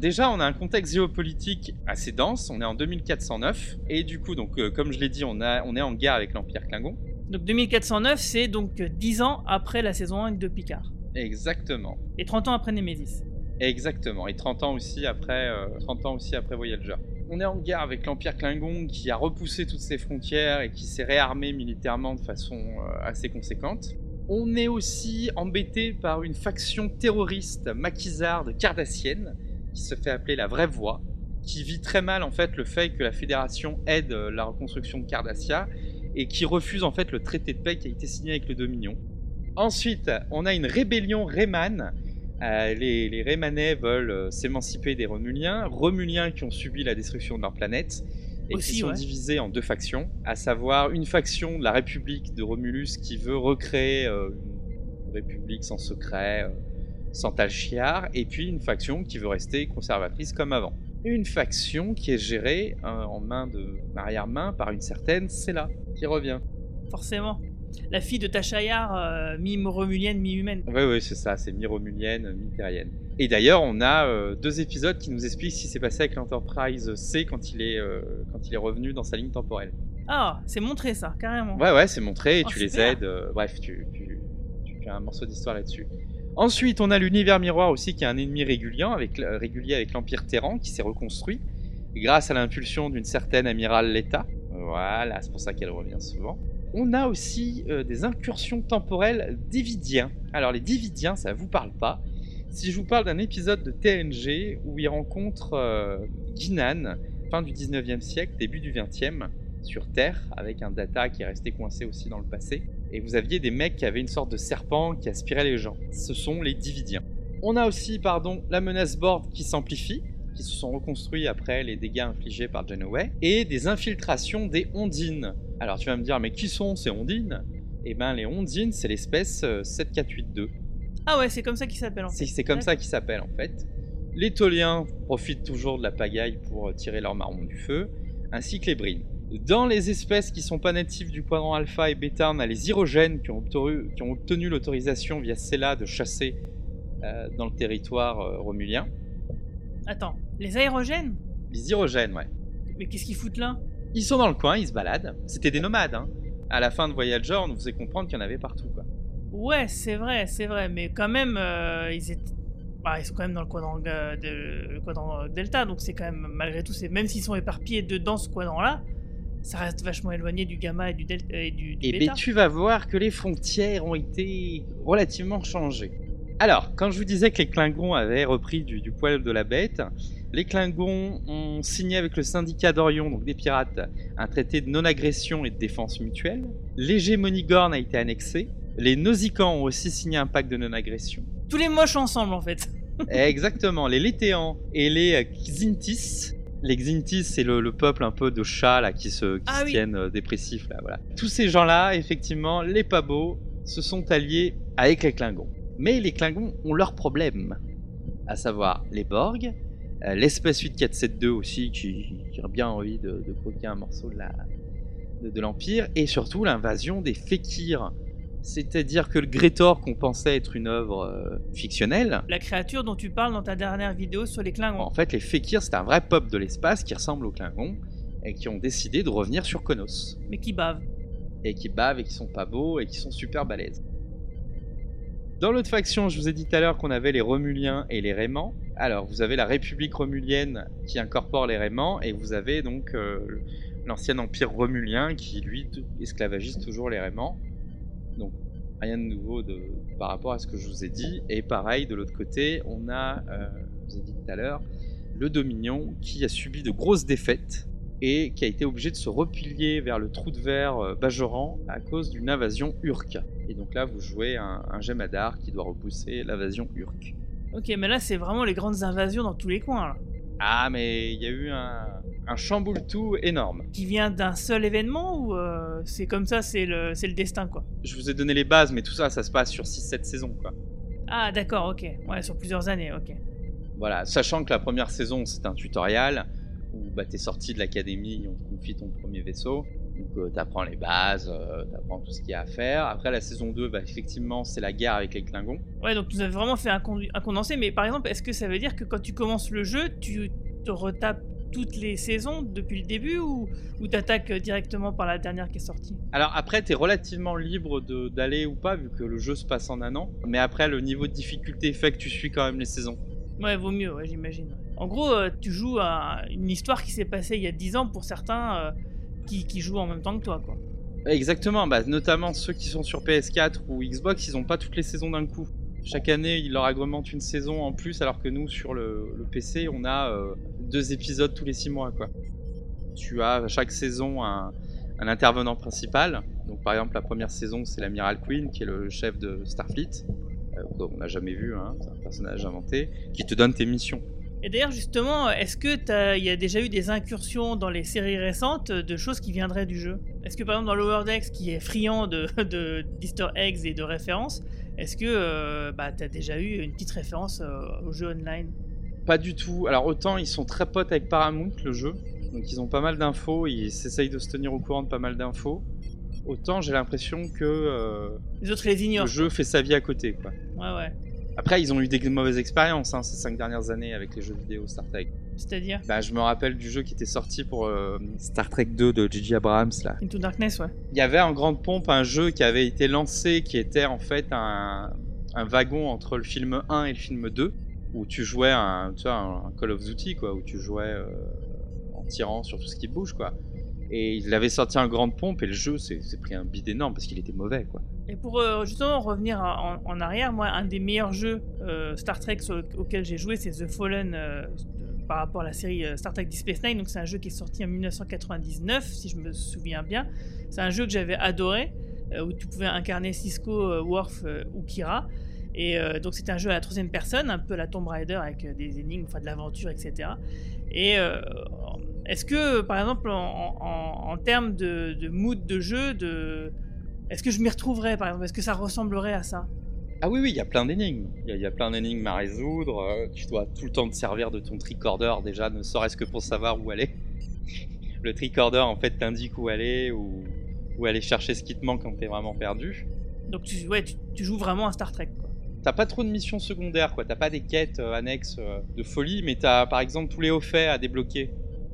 Déjà, on a un contexte géopolitique assez dense. On est en 2409. Et du coup, donc, euh, comme je l'ai dit, on, a, on est en guerre avec l'Empire Klingon. Donc 2409, c'est donc euh, 10 ans après la saison 1 de Picard. Exactement. Et 30 ans après Nemesis. Exactement. Et 30 ans aussi après, euh, 30 ans aussi après Voyager. On est en guerre avec l'Empire Klingon qui a repoussé toutes ses frontières et qui s'est réarmé militairement de façon euh, assez conséquente. On est aussi embêté par une faction terroriste maquisarde cardassienne qui se fait appeler la Vraie Voix, qui vit très mal en fait le fait que la Fédération aide euh, la reconstruction de Cardassia et qui refuse en fait le traité de paix qui a été signé avec le Dominion. Ensuite, on a une rébellion Rayman. Euh, les, les Raymanais veulent euh, s'émanciper des Romuliens, Romuliens qui ont subi la destruction de leur planète et Aussi, qui sont ouais. divisés en deux factions, à savoir une faction de la République de Romulus qui veut recréer euh, une république sans secret, euh, sans Talchiar, et puis une faction qui veut rester conservatrice comme avant. Une faction qui est gérée euh, en main de arrière-main par une certaine Sela, qui revient. Forcément. La fille de Tachayar, euh, mi-romulienne, mi-humaine. Oui, oui, c'est ça, c'est mi-romulienne, mi-terrienne. Et d'ailleurs, on a euh, deux épisodes qui nous expliquent ce qui s'est passé avec l'Enterprise C quand il, est, euh, quand il est revenu dans sa ligne temporelle. Ah, c'est montré ça, carrément. Ouais, ouais, c'est montré et Oh, tu les aides. bref, tu, tu, tu donc un morceau d'histoire là-dessus. Ensuite, on a l'univers miroir aussi qui est un ennemi régulier avec, l'Empire Terran qui s'est reconstruit grâce à l'impulsion d'une certaine Amiral Letta. Voilà, c'est pour ça qu'elle revient souvent. On a aussi euh, des incursions temporelles Dividiens. Alors les Dividiens, ça vous parle pas. Si je vous parle d'un épisode de TNG où il rencontre euh, Guinan, fin du 19e siècle, début du 20e, sur Terre, avec un data qui est resté coincé aussi dans le passé, et vous aviez des mecs qui avaient une sorte de serpent qui aspirait les gens. Ce sont les Dividiens. On a aussi, pardon, la menace board qui s'amplifie, qui se sont reconstruits après les dégâts infligés par Janeway, et des infiltrations des Ondines. Alors tu vas me dire, mais qui sont ces Ondines? Eh ben les Ondines, c'est l'espèce 7482. Euh, ah ouais, c'est comme ça qu'ils s'appellent en fait. C'est comme ça qu'ils s'appellent en fait. Les Toliens profitent toujours de la pagaille pour euh, tirer leur marron du feu, ainsi que les Brines. Dans les espèces qui sont pas natives du quadrant alpha et bêta, on a les irogènes qui ont obtenu, l'autorisation via CELA de chasser euh, dans le territoire romulien. Attends, les aérogènes? Les irogènes, ouais. Mais qu'est-ce qu'ils foutent là? Ils sont dans le coin, ils se baladent. C'était des nomades, hein. À la fin de Voyager, on nous faisait comprendre qu'il y en avait partout, quoi. Ouais, c'est vrai, c'est vrai, mais quand même, euh, ils étaient. Bah, ils sont quand même dans le euh, quadrant Delta, donc c'est quand même, malgré tout, même s'ils sont éparpillés dedans ce quadrant-là, ça reste vachement éloigné du gamma et du delta et du, et bêta. Et tu vas voir que les frontières ont été relativement changées. Alors, quand je vous disais que les Klingons avaient repris du, poil de la bête, les Klingons ont signé avec le syndicat d'Orion, donc des pirates, un traité de non-agression et de défense mutuelle. L'hégémonie Gorn a été annexée. Les Nausicans ont aussi signé un pacte de non-agression. Tous les moches ensemble, en fait. Exactement. Les Létéans et les Xintis les Xintis, c'est le, peuple un peu de chats là, qui se, ah tiennent euh, dépressifs. Là, voilà. Tous ces gens-là, effectivement, les beaux, se sont alliés avec les Klingons. Mais les Klingons ont leurs problèmes, à savoir les Borg, euh, l'espèce 8472 aussi qui, a bien envie de, croquer un morceau de l'Empire, et surtout l'invasion des Fekir. C'est-à-dire que le Gretor qu'on pensait être une œuvre euh, fictionnelle. La créature dont tu parles dans ta dernière vidéo sur les Klingons. En fait, les Fekir, c'est un vrai peuple de l'espace qui ressemble aux Klingons et qui ont décidé de revenir sur Konos. Mais qui bavent. Et qui bavent et qui sont pas beaux et qui sont super balèzes. Dans l'autre faction, je vous ai dit tout à l'heure qu'on avait les Romuliens et les Raymans. Alors, vous avez la République romulienne qui incorpore les Raymans, et vous avez donc euh, l'ancien empire romulien qui, lui, esclavagise toujours les Raymans. Donc, rien de nouveau par rapport à ce que je vous ai dit. Et pareil, de l'autre côté, on a, euh, je vous ai dit tout à l'heure, le Dominion qui a subi de grosses défaites et qui a été obligé de se replier vers le trou de verre euh, Bajoran à cause d'une invasion Urk. Et donc là, vous jouez un, Gemadar qui doit repousser l'invasion Urk. Ok, mais là, c'est vraiment les grandes invasions dans tous les coins. Ah, mais il y a eu un, un chamboule-tout énorme. Qui vient d'un seul événement ou euh, c'est comme ça, c'est le, le destin quoi? Je vous ai donné les bases, mais tout ça, ça se passe sur 6-7 saisons quoi. Ah, d'accord, ok. Ouais, sur plusieurs années, ok. Voilà, sachant que la première saison, c'est un tutoriel où bah, t'es sorti de l'académie, on te confie ton premier vaisseau. Donc euh, t'apprends les bases, euh, t'apprends tout ce qu'il y a à faire. Après la saison 2, bah, effectivement, c'est la guerre avec les Klingons. Ouais, donc tu as vraiment fait un, condensé, mais par exemple, est-ce que ça veut dire que quand tu commences le jeu, tu te retapes toutes les saisons depuis le début ou, ou t'attaques directement par la dernière qui est sortie? Alors après, t'es relativement libre d'aller ou pas, vu que le jeu se passe en un an. Mais après, le niveau de difficulté fait que tu suis quand même les saisons. Ouais, vaut mieux, ouais, j'imagine. En gros, euh, tu joues à une histoire qui s'est passée il y a 10 ans pour certains euh, qui, jouent en même temps que toi, quoi. Exactement, bah, notamment ceux qui sont sur PS4 ou Xbox, ils ont pas toutes les saisons d'un coup. Chaque année, ils leur agrémentent une saison en plus, alors que nous, sur le, PC, on a euh, deux épisodes tous les six mois, quoi. Tu as chaque saison un, intervenant principal. Donc, par exemple, la première saison, c'est l'amiral Queen, qui est le chef de Starfleet. on n'a jamais vu, hein, c'est un personnage inventé, qui te donne tes missions. Et d'ailleurs, justement, est-ce que il y a déjà eu des incursions dans les séries récentes de choses qui viendraient du jeu? Est-ce que par exemple dans Lower Decks, qui est friand de, d'easter eggs et de références, est-ce que euh, bah, tu as déjà eu une petite référence euh, au jeu online? Pas du tout. Alors autant ils sont très potes avec Paramount, le jeu, donc ils ont pas mal d'infos, ils s'essayent de se tenir au courant de pas mal d'infos. Autant j'ai l'impression que euh, les autres les ignorent. Le jeu fait sa vie à côté, quoi. Ouais, ouais. Après, ils ont eu des mauvaises expériences hein, ces cinq dernières années avec les jeux vidéo Star Trek. C'est-à-dire Bah, je me rappelle du jeu qui était sorti pour euh, Star Trek 2 de J.J. Abrams là. Into Darkness, ouais. Il y avait en grande pompe un jeu qui avait été lancé qui était en fait un, un wagon entre le film 1 et le film 2 où tu jouais un, tu vois, un Call of Duty quoi, où tu jouais euh, en tirant sur tout ce qui bouge quoi. Et il avait sorti en grande pompe et le jeu s'est pris un bide énorme parce qu'il était mauvais quoi. Et pour euh, justement revenir en, arrière, moi, un des meilleurs jeux euh, Star Trek sur- auxquels j'ai joué, c'est The Fallen euh, par rapport à la série Star Trek Deep Space Nine. Donc, c'est un jeu qui est sorti en 1999, si je me souviens bien. C'est un jeu que j'avais adoré, où tu pouvais incarner Cisco, Worf ou Kira. Et donc, c'était un jeu à la troisième personne, un peu la Tomb Raider avec des énigmes, enfin de l'aventure, etc. Et est-ce que, par exemple, en, en- en termes de, de mood de jeu, de est-ce que je m'y retrouverais, par exemple? Est-ce que ça ressemblerait à ça? Ah oui, oui, il y a plein d'énigmes. Il y, a- il y a plein d'énigmes à résoudre. euh, tu dois tout le temps te servir de ton tricorder déjà, ne serait-ce que pour savoir où aller. Le tricorder en fait t'indique où aller ou où aller chercher ce qui te manque quand t'es vraiment perdu. Donc, tu, ouais, tu, tu joues vraiment à Star Trek, quoi. T'as pas trop de missions secondaires, quoi. T'as pas des quêtes euh, annexes euh, de folie, mais t'as par exemple tous les hauts faits à débloquer.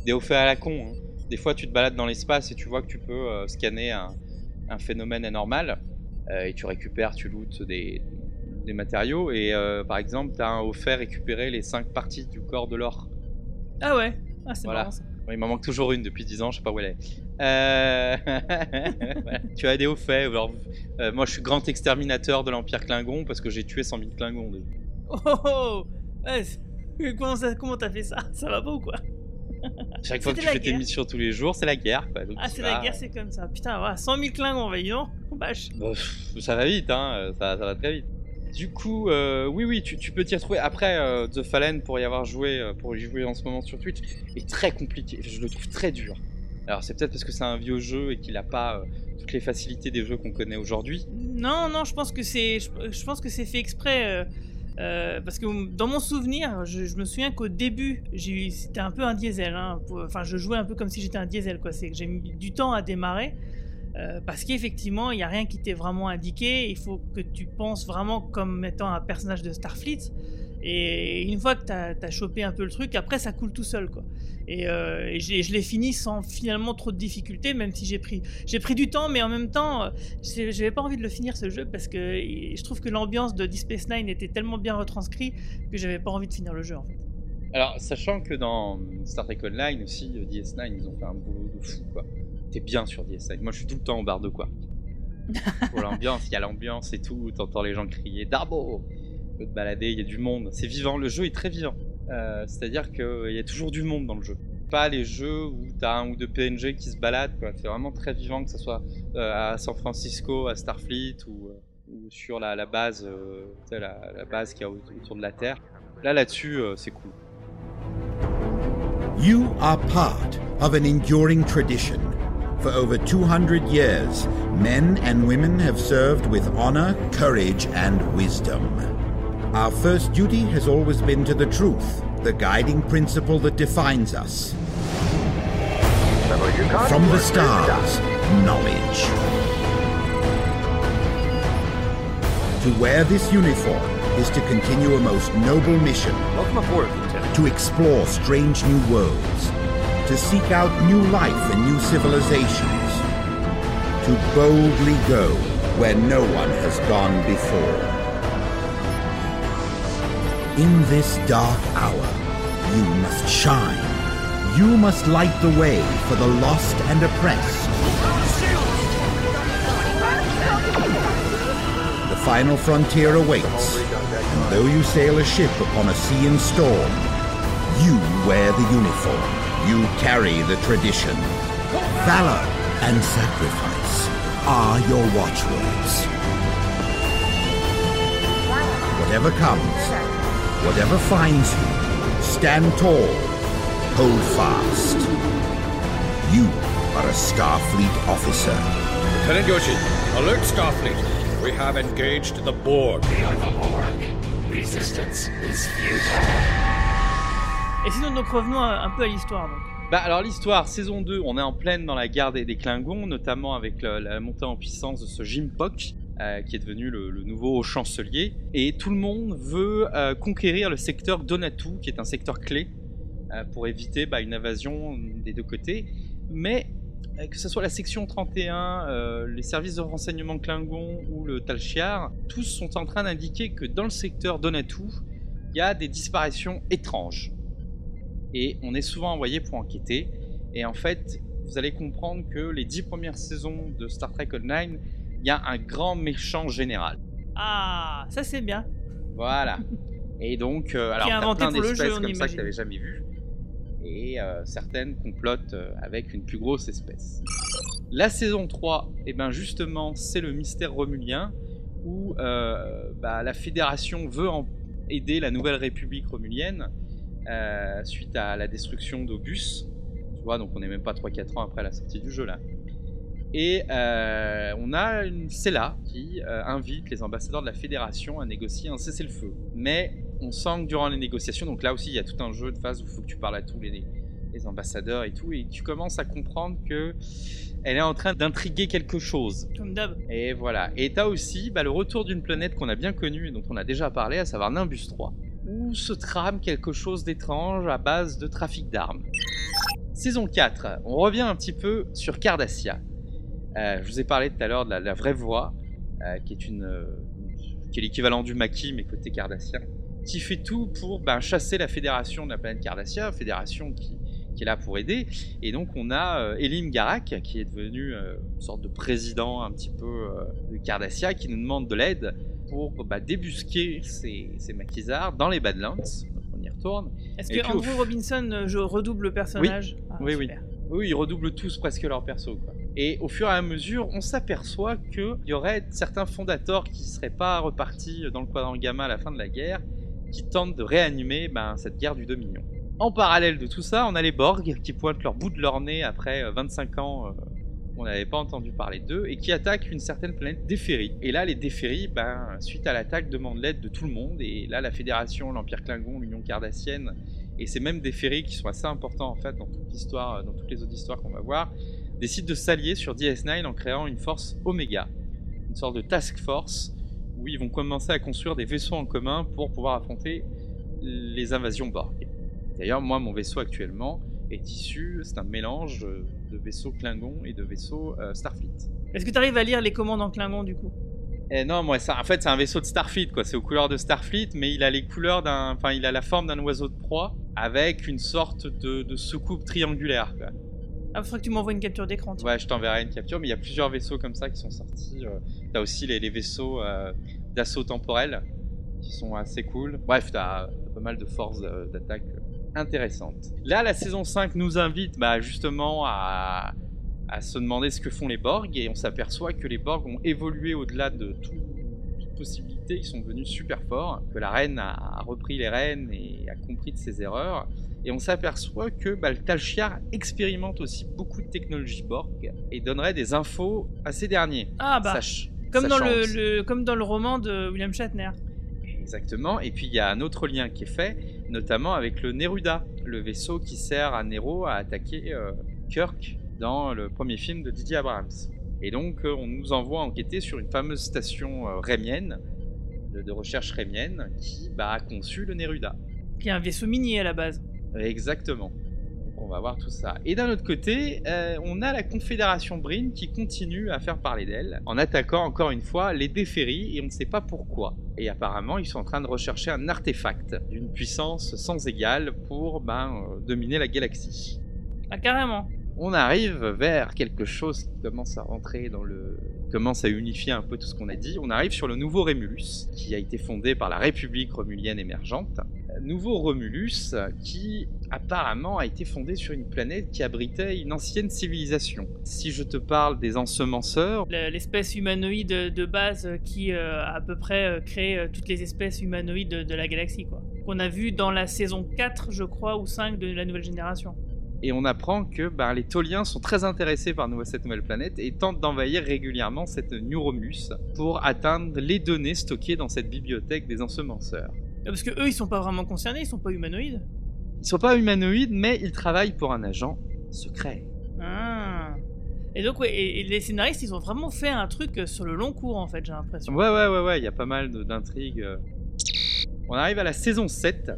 Des hauts faits à la con. hein. Des fois, tu te balades dans l'espace et tu vois que tu peux euh, scanner un, un phénomène anormal euh, et tu récupères, tu lootes des, des matériaux. Et euh, par exemple, t'as un haut fait récupérer les 5 parties du corps de l'or. Ah ouais Ah, c'est Voilà. marrant ça. Bon, il m'en manque toujours une depuis 10 ans, je sais pas où elle est. Voilà. Tu as des hauts faits. Alors, moi, je suis grand exterminateur de l'Empire Klingon parce que j'ai tué 100 000 Klingons. Oh, oh, oh Ouais, ça- comment t'as fait ça? Ça va pas ou quoi? Chaque fois que tu fais tes guerre. missions tous les jours, c'est la guerre. Quoi. Donc, Ah, c'est vas- la guerre, c'est comme ça. Putain, voilà, 100 000 Klingons, bah dis donc. Bâche. Ça va vite, hein, ça, ça va très vite. Du coup, euh, oui, oui, tu, tu peux t'y retrouver. Après, euh, The Fallen, pour y avoir joué, euh, pour y jouer en ce moment sur Twitch, est très compliqué. Je le trouve très dur. Alors, c'est peut-être parce que c'est un vieux jeu et qu'il n'a pas euh, toutes les facilités des jeux qu'on connaît aujourd'hui. Non, non, je pense que c'est, je, je pense que c'est fait exprès. Euh, parce que dans mon souvenir, je, me souviens qu'au début, c'était un peu un diesel. hein, Enfin, je jouais un peu comme si j'étais un diesel, quoi. C'est que j'ai mis du temps à démarrer. euh, parce qu'effectivement, il n'y a rien qui t'est vraiment indiqué. Il faut que tu penses vraiment comme étant un personnage de Starfleet. Et une fois que tu as, chopé un peu le truc, après ça coule tout seul. quoi. Et, euh, et je l'ai fini sans finalement trop de difficultés, même si j'ai pris, pris du temps, mais en même temps, euh, j'ai- j'avais pas envie de le finir ce jeu parce que je trouve que l'ambiance de Deep Space Nine était tellement bien retranscrite que j'avais pas envie de finir le jeu en fait. Alors, sachant que dans Star Trek Online aussi, euh, DS9, ils ont fait un boulot de fou, quoi. T'es bien sur DS9. Moi, je suis tout le temps au bar de quoi. Pour l'ambiance, il y a l'ambiance et tout, t'entends les gens crier Darbo peux te balader, il y a du monde. C'est vivant, le jeu est très vivant. Euh, C'est-à-dire qu'il y a toujours du monde dans le jeu. Pas les jeux où t'as un ou deux PNG qui se baladent. C'est vraiment très vivant, que ce soit euh, à San Francisco, à Starfleet ou, euh, sur la, base, euh, la, base qu'il y a au- autour de la Terre. Là, là-dessus, euh, c'est cool. You are part of an enduring tradition. For over 200 years, men and women have served with honor, courage, and wisdom. Our first duty has always been to the truth, the guiding principle that defines us. From the stars, knowledge. To wear this uniform is to continue a most noble mission Welcome aboard, Lieutenant. to explore strange new worlds, to seek out new life and new civilizations, to boldly go where no one has gone before. In this dark hour, you must shine. You must light the way for the lost and oppressed. The final frontier awaits, and though you sail a ship upon a sea in storm, you wear the uniform. You carry the tradition. Valor and sacrifice are your watchwords. Whatever comes, whatever finds you, stand tall, hold fast. You are a Starfleet officer. Lieutenant Yoshi, alert Starfleet. We have engaged the Borg. Et sinon, donc revenons un, peu à l'histoire. Donc. Bah alors l'histoire, saison 2, on est en pleine dans la guerre des, des Klingons, notamment avec le- la montée en puissance de ce Jim Pock, euh, qui est devenu le, nouveau chancelier. Et tout le monde veut euh, conquérir le secteur Donatu, qui est un secteur clé euh, pour éviter bah, une invasion des deux côtés. Mais que ce soit la section 31, euh, les services de renseignement Klingon ou le Tal Shiar, tous sont en train d'indiquer que dans le secteur Donatu, il y a des disparitions étranges. Et on est souvent envoyé pour enquêter. Et en fait, vous allez comprendre que les dix premières saisons de Star Trek Online, il y a un grand méchant général. Ah, ça c'est bien. Voilà. Et donc, euh, alors, t'as plein d'espèces comme ça que t'avais jamais vu. Et euh, certaines complotent euh, avec une plus grosse espèce. La saison 3, et ben justement, c'est le mystère romulien où euh, bah, la Fédération veut en aider la nouvelle République romulienne suite à la destruction d'Obus. Tu vois, donc on n'est même pas 3-4 ans après la sortie du jeu là. Et euh, on a une Cella qui euh, invite les ambassadeurs de la Fédération à négocier un cessez-le-feu. Mais on sent que durant les négociations, donc là aussi il y a tout un jeu de phase où il faut que tu parles à tous les, les ambassadeurs et tout, et tu commences à comprendre que elle est en train d'intriguer quelque chose. Comme d'hab. Et voilà. Et t'as aussi bah, le retour d'une planète qu'on a bien connue et dont on a déjà parlé, à savoir Nimbus 3, où se trame quelque chose d'étrange à base de trafic d'armes. Saison 4, on revient un petit peu sur Cardassia. Euh, je vous ai parlé tout à l'heure de la, la vraie voix, euh, qui est une, euh, qui est l'équivalent du maquis mais côté Cardassien, qui fait tout pour ben, chasser la fédération de la planète Cardassia, fédération qui, qui est là pour aider. Et donc on a euh, Elim Garak, qui est devenu euh, une sorte de président un petit peu euh, de Cardassia, qui nous demande de l'aide pour bah, débusquer ces, ces maquisards dans les Badlands. Donc on y retourne. Est-ce que au Andrew Robinson je redouble le personnage? Ah, Oui, oui. Oui, ils redoublent tous presque leur perso. Quoi. Et au fur et à mesure, on s'aperçoit qu'il y aurait certains fondateurs qui seraient pas repartis dans le quadrant gamma à la fin de la guerre, qui tentent de réanimer ben, cette guerre du Dominion. En parallèle de tout ça, on a les Borg qui pointent leur bout de leur nez après euh, 25 ans. euh, on n'avait pas entendu parler d'eux et qui attaquent une certaine planète Déferry. Et là, les Déferry, ben, suite à l'attaque, demandent l'aide de tout le monde. Et là, la Fédération, l'Empire Klingon, l'Union Cardassienne et ces mêmes Déferry qui sont assez importants en fait dans toute l'histoire, dans toutes les autres histoires qu'on va voir, décident de s'allier sur DS9 en créant une force Omega, une sorte de task force où ils vont commencer à construire des vaisseaux en commun pour pouvoir affronter les invasions Borg. D'ailleurs, moi, mon vaisseau actuellement est issu, c'est un mélange de de vaisseaux Klingon et de vaisseaux euh, Starfleet. Est-ce que tu arrives à lire les commandes en Klingon du coup? Eh non, moi, ça, en fait, c'est un vaisseau de Starfleet, quoi. C'est aux couleurs de Starfleet, mais il a les couleurs d'un, enfin, il a la forme d'un oiseau de proie avec une sorte de, de soucoupe triangulaire. Quoi. Ah, faudrait que tu m'envoies une capture d'écran. Ouais, je t'enverrai une capture, mais il y a plusieurs vaisseaux comme ça qui sont sortis. euh. T'as aussi les, vaisseaux euh, d'assaut temporel qui sont assez cool. Bref, t'as pas mal de forces d'attaque intéressantes. Là, la saison 5 nous invite bah, justement à, se demander ce que font les Borg, et on s'aperçoit que les Borg ont évolué au-delà de tout- toute possibilité, ils sont devenus super forts, que la reine a repris les rênes et a compris de ses erreurs. Et on s'aperçoit que bah, le Tal Shiar expérimente aussi beaucoup de technologies Borg et donnerait des infos à ces derniers. Ah bah, Sach- comme, dans le, comme dans le roman de William Shatner. Exactement. Et puis il y a un autre lien qui est fait, notamment avec le Neruda, le vaisseau qui sert à Nero à attaquer euh, Kirk dans le premier film de Didier Abrams. Et donc euh, on nous envoie enquêter sur une fameuse station euh, rémienne, de, de recherche rémienne, qui bah, a conçu le Neruda. Qui est un vaisseau minier à la base. Exactement. Donc on va voir tout ça. Et d'un autre côté, euh, on a la Confédération Brin qui continue à faire parler d'elle, en attaquant encore une fois les Déferry, et on ne sait pas pourquoi. Et apparemment, ils sont en train de rechercher un artefact d'une puissance sans égale pour ben, euh, dominer la galaxie. Ah, carrément. On arrive vers quelque chose qui commence à rentrer dans le commence à unifier un peu tout ce qu'on a dit. On arrive sur le nouveau Rémulus, qui a été fondé par la République romulienne émergente. Nouveau Romulus, qui apparemment a été fondé sur une planète qui abritait une ancienne civilisation. Si je te parle des ensemenceurs, Le- L'espèce humanoïde de base qui euh, a à peu près euh, créé euh, toutes les espèces humanoïdes de, de la galaxie, quoi. Qu'on a vu dans la saison 4, je crois, ou 5 de la nouvelle génération. et on apprend que ben, les Toliens sont très intéressés par cette nouvelle planète et tentent d'envahir régulièrement cette New Romulus pour atteindre les données stockées dans cette bibliothèque des ensemenceurs. Euh, Parce que eux, ils sont pas vraiment concernés, ils sont pas humanoïdes. Ils sont pas humanoïdes, mais ils travaillent pour un agent secret. Ah. Et donc, ouais, et, et les scénaristes, ils ont vraiment fait un truc euh, sur le long cours, en fait, j'ai l'impression. Ouais, ouais, ouais, ouais, il y a pas mal d'intrigues. euh. On arrive à la saison 7,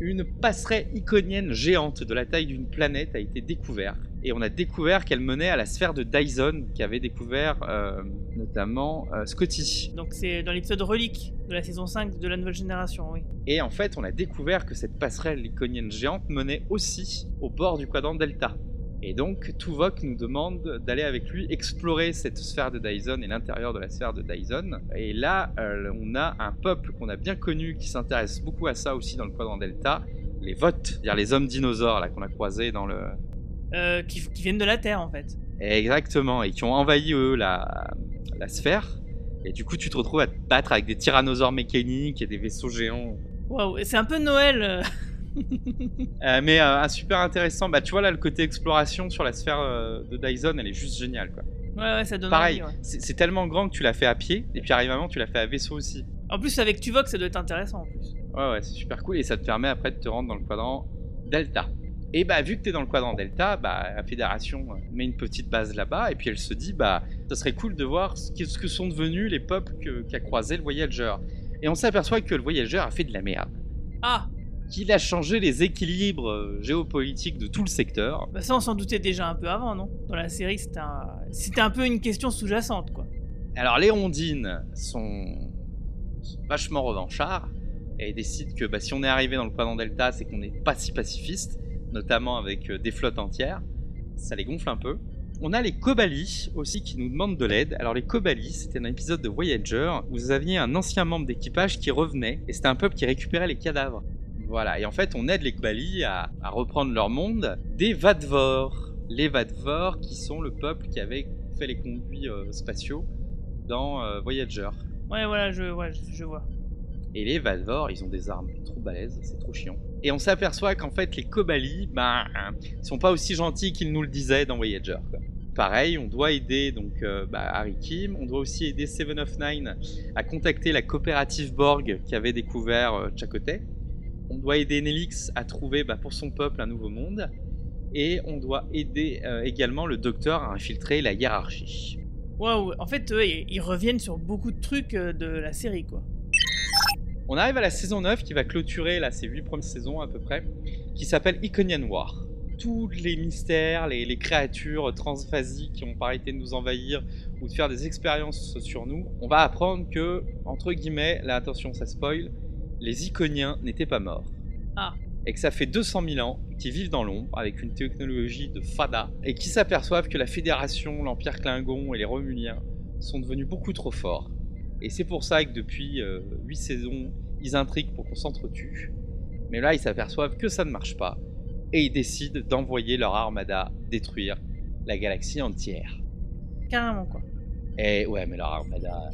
une passerelle iconienne géante de la taille d'une planète a été découverte. Et on a découvert qu'elle menait à la sphère de Dyson, qui avait découvert euh, notamment euh, Scotty. Donc c'est dans l'épisode Relique de la saison 5 de la nouvelle génération, oui. Et en fait, on a découvert que cette passerelle iconienne géante menait aussi au bord du quadrant Delta. Et donc, Tuvok nous demande d'aller avec lui explorer cette sphère de Dyson et l'intérieur de la sphère de Dyson. Et là, euh, on a un peuple qu'on a bien connu qui s'intéresse beaucoup à ça aussi dans le quadrant Delta, les Votes, c'est-à-dire les hommes dinosaures là qu'on a croisés dans le. Euh, qui, qui viennent de la Terre en fait. Exactement, et qui ont envahi eux la, la sphère. Et du coup, tu te retrouves à te battre avec des tyrannosaures mécaniques et des vaisseaux géants. Waouh, c'est un peu Noël. euh. Euh, mais euh, un super intéressant, bah tu vois là le côté exploration sur la sphère de Dyson, elle est juste géniale quoi. Ouais, ouais, ça donne Pareil, ouais. c'est tellement grand que tu l'as fait à pied, et puis arrive tu l'as fait à vaisseau aussi. En plus, avec Tuvok, ça doit être intéressant en plus. Ouais ouais, c'est super cool et ça te permet après de te rendre dans le quadrant Delta. Et bah vu que t'es dans le quadrant Delta, bah la Fédération euh, met une petite base là-bas et puis elle se dit bah ça serait cool de voir ce que, ce que sont devenus les peuples qu'a croisé le Voyager. Et on s'aperçoit que le Voyager a fait de la merde. Ah, Qu'il a changé les équilibres euh, géopolitiques de tout le secteur. bah ça on s'en doutait déjà un peu avant, non? Dans la série, c'était un... c'était un peu une question sous-jacente, quoi. Alors les Rondines sont sont vachement revanchards et décident que bah, si on est arrivé dans le quadrant Delta, c'est qu'on n'est pas si pacifiste, notamment avec euh, des flottes entières. Ça les gonfle un peu. On a les Kobali aussi qui nous demandent de l'aide. Alors les Kobali, c'était un épisode de Voyager où vous aviez un ancien membre d'équipage qui revenait et c'était un peuple qui récupérait les cadavres. Voilà, et en fait on aide les Kobali à, reprendre leur monde des Vadvor. Les Vadvor qui sont le peuple qui avait fait les conduits euh, spatiaux dans euh, Voyager. Ouais, voilà, je vois. Et les Vadvor, ils ont des armes trop balèzes, c'est trop chiant. Et on s'aperçoit qu'en fait, les Kobali, ben, ils sont pas aussi gentils qu'ils nous le disaient dans Voyager. Pareil, on doit aider donc euh, bah, Harry Kim, on doit aussi aider Seven of Nine à contacter la coopérative Borg qui avait découvert euh, Chakotay. On doit aider Nelix à trouver bah, pour son peuple un nouveau monde. Et on doit aider euh, également le docteur à infiltrer la hiérarchie. Waouh, en fait, ils reviennent sur beaucoup de trucs euh, de la série, quoi. On arrive à la saison 9 qui va clôturer là, ces 8 premières saisons à peu près, qui s'appelle Iconian War. Tous les mystères, les, les créatures transphasiques qui ont arrêté de nous envahir ou de faire des expériences sur nous, on va apprendre que, entre guillemets, là attention ça spoil, les Iconiens n'étaient pas morts. Ah. Et que ça fait 200 000 ans qu'ils vivent dans l'ombre avec une technologie de fada et qui s'aperçoivent que la Fédération, l'Empire Klingon et les Romuliens sont devenus beaucoup trop forts. Et c'est pour ça que depuis 8 saisons, ils intriguent pour qu'on s'entretue. Mais là, ils s'aperçoivent que ça ne marche pas. Et ils décident d'envoyer leur armada détruire la galaxie entière. Carrément, quoi. Et ouais, mais leur armada.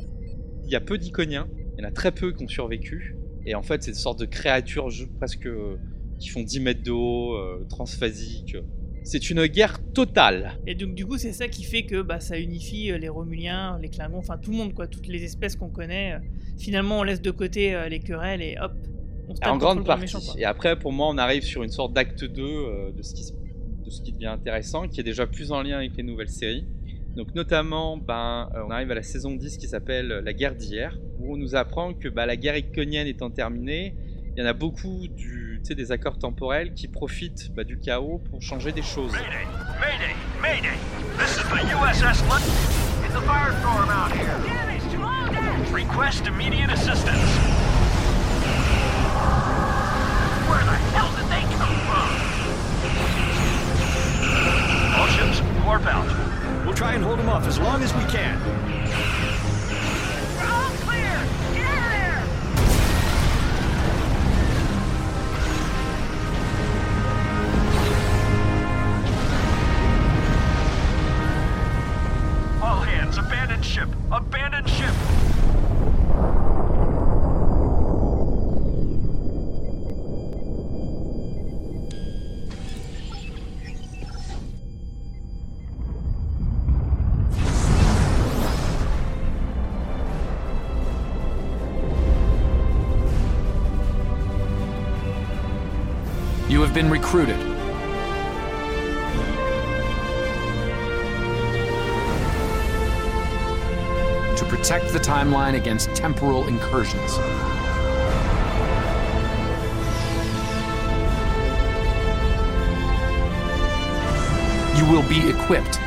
Il y a peu d'iconiens, il y en a très peu qui ont survécu. Et en fait, c'est une sorte de créatures presque euh, qui font 10 mètres de haut, euh, transphasiques. C'est une guerre totale. Et donc, du coup, c'est ça qui fait que bah, ça unifie euh, les Romuliens, les Klingons, enfin tout le monde, quoi. Toutes les espèces qu'on connaît. euh, Finalement, on laisse de côté euh, les querelles et hop. On se tape en grande partie. méchant, et après, pour moi, on arrive sur une sorte d'acte 2 euh, de, ce qui, de ce qui devient intéressant, qui est déjà plus en lien avec les nouvelles séries. Donc, notamment, ben, on arrive à la saison 10 qui s'appelle La guerre d'hier, où on nous apprend que bah, la guerre iconienne étant terminée, il y en a beaucoup du, sais, des accords temporels qui profitent bah, du chaos pour changer des choses. Mayday! Mayday! Mayday! This is the USS London. It's a firestorm out here. Damage to all decks! Request immediate assistance. Where the hell did they come from? All ships, warp out. We'll try and hold him off as long as we can. Hands, abandon ship! Abandon ship! You have been recruited. protect the timeline against temporal incursions. You will be equipped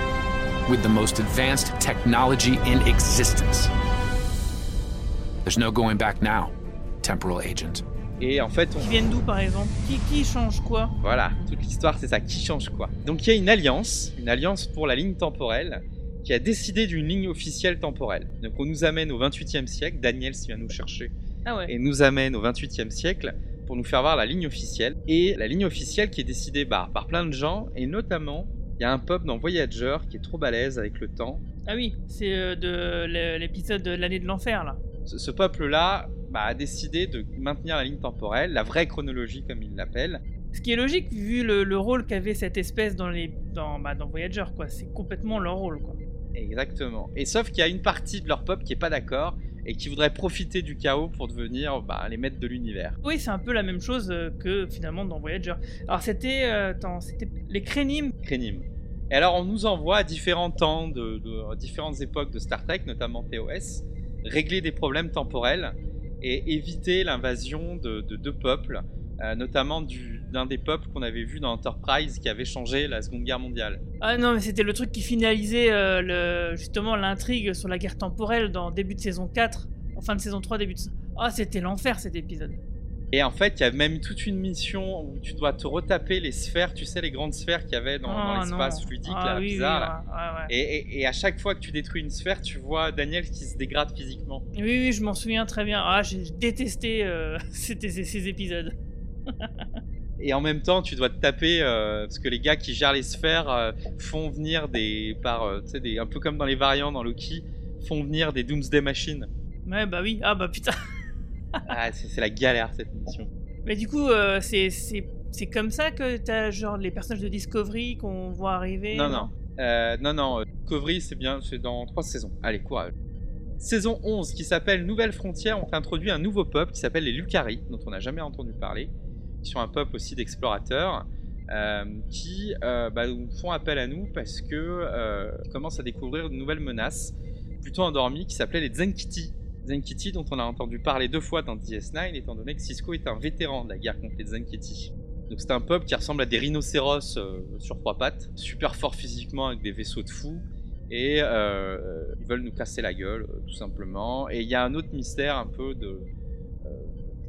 with the most advanced technology in existence. There's no going back now, temporal agent. Et en fait, on... Qui viennent d'où par exemple qui, qui, change quoi Voilà, toute l'histoire c'est ça, qui change quoi Donc il y a une alliance, une alliance pour la ligne temporelle, qui a décidé d'une ligne officielle temporelle. Donc on nous amène au 28e siècle, Daniel vient nous chercher, Ah ouais. et nous amène au 28e siècle pour nous faire voir la ligne officielle. Et la ligne officielle qui est décidée bah, par plein de gens, et notamment, il y a un peuple dans Voyager qui est trop balèze avec le temps. Ah oui, c'est euh, de l'é- l'épisode de l'année de l'enfer là. Ce, ce peuple-là bah, a décidé de maintenir la ligne temporelle, la vraie chronologie comme il l'appelle, Ce qui est logique vu le, le rôle qu'avait cette espèce dans les dans, bah, dans Voyager quoi. C'est complètement leur rôle quoi. Exactement. Et sauf qu'il y a une partie de leur peuple qui est pas d'accord et qui voudrait profiter du chaos pour devenir bah, les maîtres de l'univers. Oui, c'est un peu la même chose euh, que finalement dans Voyager. Alors c'était euh, c'était les Crénimes. Crénim. Et alors on nous envoie à différents temps, de, de- à différentes époques de Star Trek, notamment TOS, régler des problèmes temporels et éviter l'invasion de, de deux peuples, euh, notamment du- d'un des peuples qu'on avait vu dans Enterprise qui avait changé la Seconde Guerre mondiale. Ah non, mais c'était le truc qui finalisait euh, le, justement l'intrigue sur la guerre temporelle dans début de saison 4, en fin de saison 3, début de saison... Ah, c'était l'enfer cet épisode. Et en fait, il y a même toute une mission où tu dois te retaper les sphères, tu sais, les grandes sphères qu'il y avait dans, dans Ah, l'espace fluidique, ah, là, oui, oui, bizarre. là. ouais, ouais, ouais. Et, et- et à chaque fois que tu détruis une sphère, tu vois Daniel qui se dégrade physiquement. Oui, oui, je m'en souviens très bien. Ah, j'ai détesté euh, ces épisodes. Et en même temps, tu dois te taper euh, parce que les gars qui gèrent les sphères euh, font venir des par euh, tu sais des un peu comme dans les variants dans Loki font venir des Doomsday Machines. Ouais, bah oui. Ah, bah putain. Ah, c'est la galère cette mission. Mais du coup, c'est c'est c'est comme ça que t'as genre les personnages de Discovery qu'on voit arriver. Non non. Non non, Discovery c'est bien, c'est dans trois saisons. Allez, courage. Saison 11 qui s'appelle Nouvelle Frontière, on introduit un nouveau peuple qui s'appelle les Lucari, dont on n'a jamais entendu parler. Ils sont un peuple aussi d'explorateurs euh, qui euh, bah, font appel à nous parce que euh, commencent à découvrir de nouvelles menaces plutôt endormies qui s'appelaient les Zenkiti. Zenkiti dont on a entendu parler deux fois dans DS9 étant donné que Cisco est un vétéran de la guerre contre les Zenkiti. Donc c'est un peuple qui ressemble à des rhinocéros sur trois pattes, super fort physiquement avec des vaisseaux de fous et ils veulent nous casser la gueule tout simplement. Et il y a un autre mystère un peu de,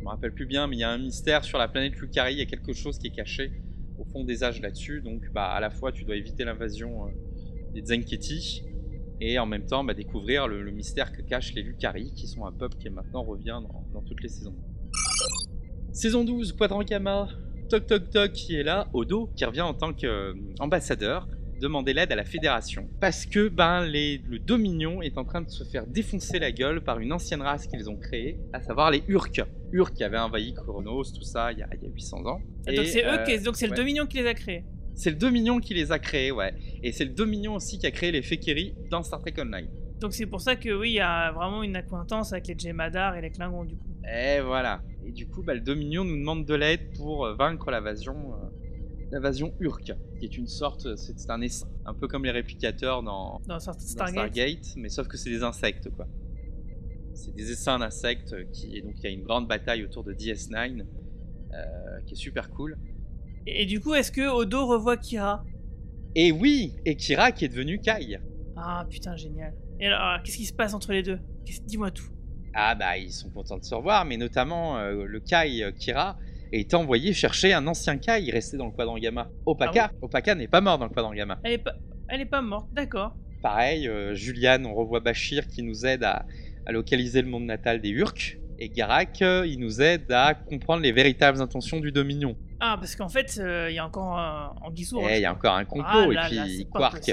me rappelle plus bien, mais il y a un mystère sur la planète Lucari, il y a quelque chose qui est caché au fond des âges là-dessus. Donc bah à la fois tu dois éviter l'invasion euh, des Zenketi et en même temps bah, découvrir le, mystère que cachent les Lucari, qui sont un peuple qui maintenant revient dans, dans toutes les saisons. Saison 12, Quadrangama, Toc Toc Toc qui est là, Odo, qui revient en tant qu'ambassadeur, demander l'aide à la Fédération. Parce que ben, les, le Dominion est en train de se faire défoncer la gueule par une ancienne race qu'ils ont créée, à savoir les Urk. Urk qui avaient envahi Chronos, tout ça, il y a, il y a 800 ans. Donc c'est eux euh, qui, donc c'est ouais. le Dominion qui les a créés. C'est le Dominion qui les a créés, ouais. Et c'est le Dominion aussi qui a créé les Fekeri dans Star Trek Online. Donc c'est pour ça que oui, il y a vraiment une acquaintance avec les Jemadar et les Klingons du coup. Et voilà. Et du coup, bah, le Dominion nous demande de l'aide pour euh, vaincre l'invasion, l'invasion Urk, qui est une sorte, c'est un essaim, un peu comme les réplicateurs dans, Dans Star- dans Stargate. Stargate, mais sauf que c'est des insectes, quoi. C'est des essaims d'insectes qui, et donc il y a une grande bataille autour de DS9, euh, qui est super cool. Et, et du coup, est-ce que Odo revoit Kira? Et oui, et Kira qui est devenu Kai. Ah putain, génial. Et alors, qu'est-ce qui se passe entre les deux? Dis-moi tout. Ah bah ils sont contents de se revoir, mais notamment euh, le Kai euh, Kira est envoyé chercher un ancien Kai resté dans le quadrant gamma. Opaka, Opaka n'est pas mort dans le quadrant gamma. Elle est pas, elle est pas morte, d'accord. Pareil, euh, Julian, on revoit Bashir qui nous aide à, à localiser le monde natal des Urk. Et Garak, euh, il nous aide à comprendre les véritables intentions du Dominion. Ah, parce qu'en fait, euh, il y a encore un Anguille sourd. Et il y a encore un complot, Ah et là puis là, Quark.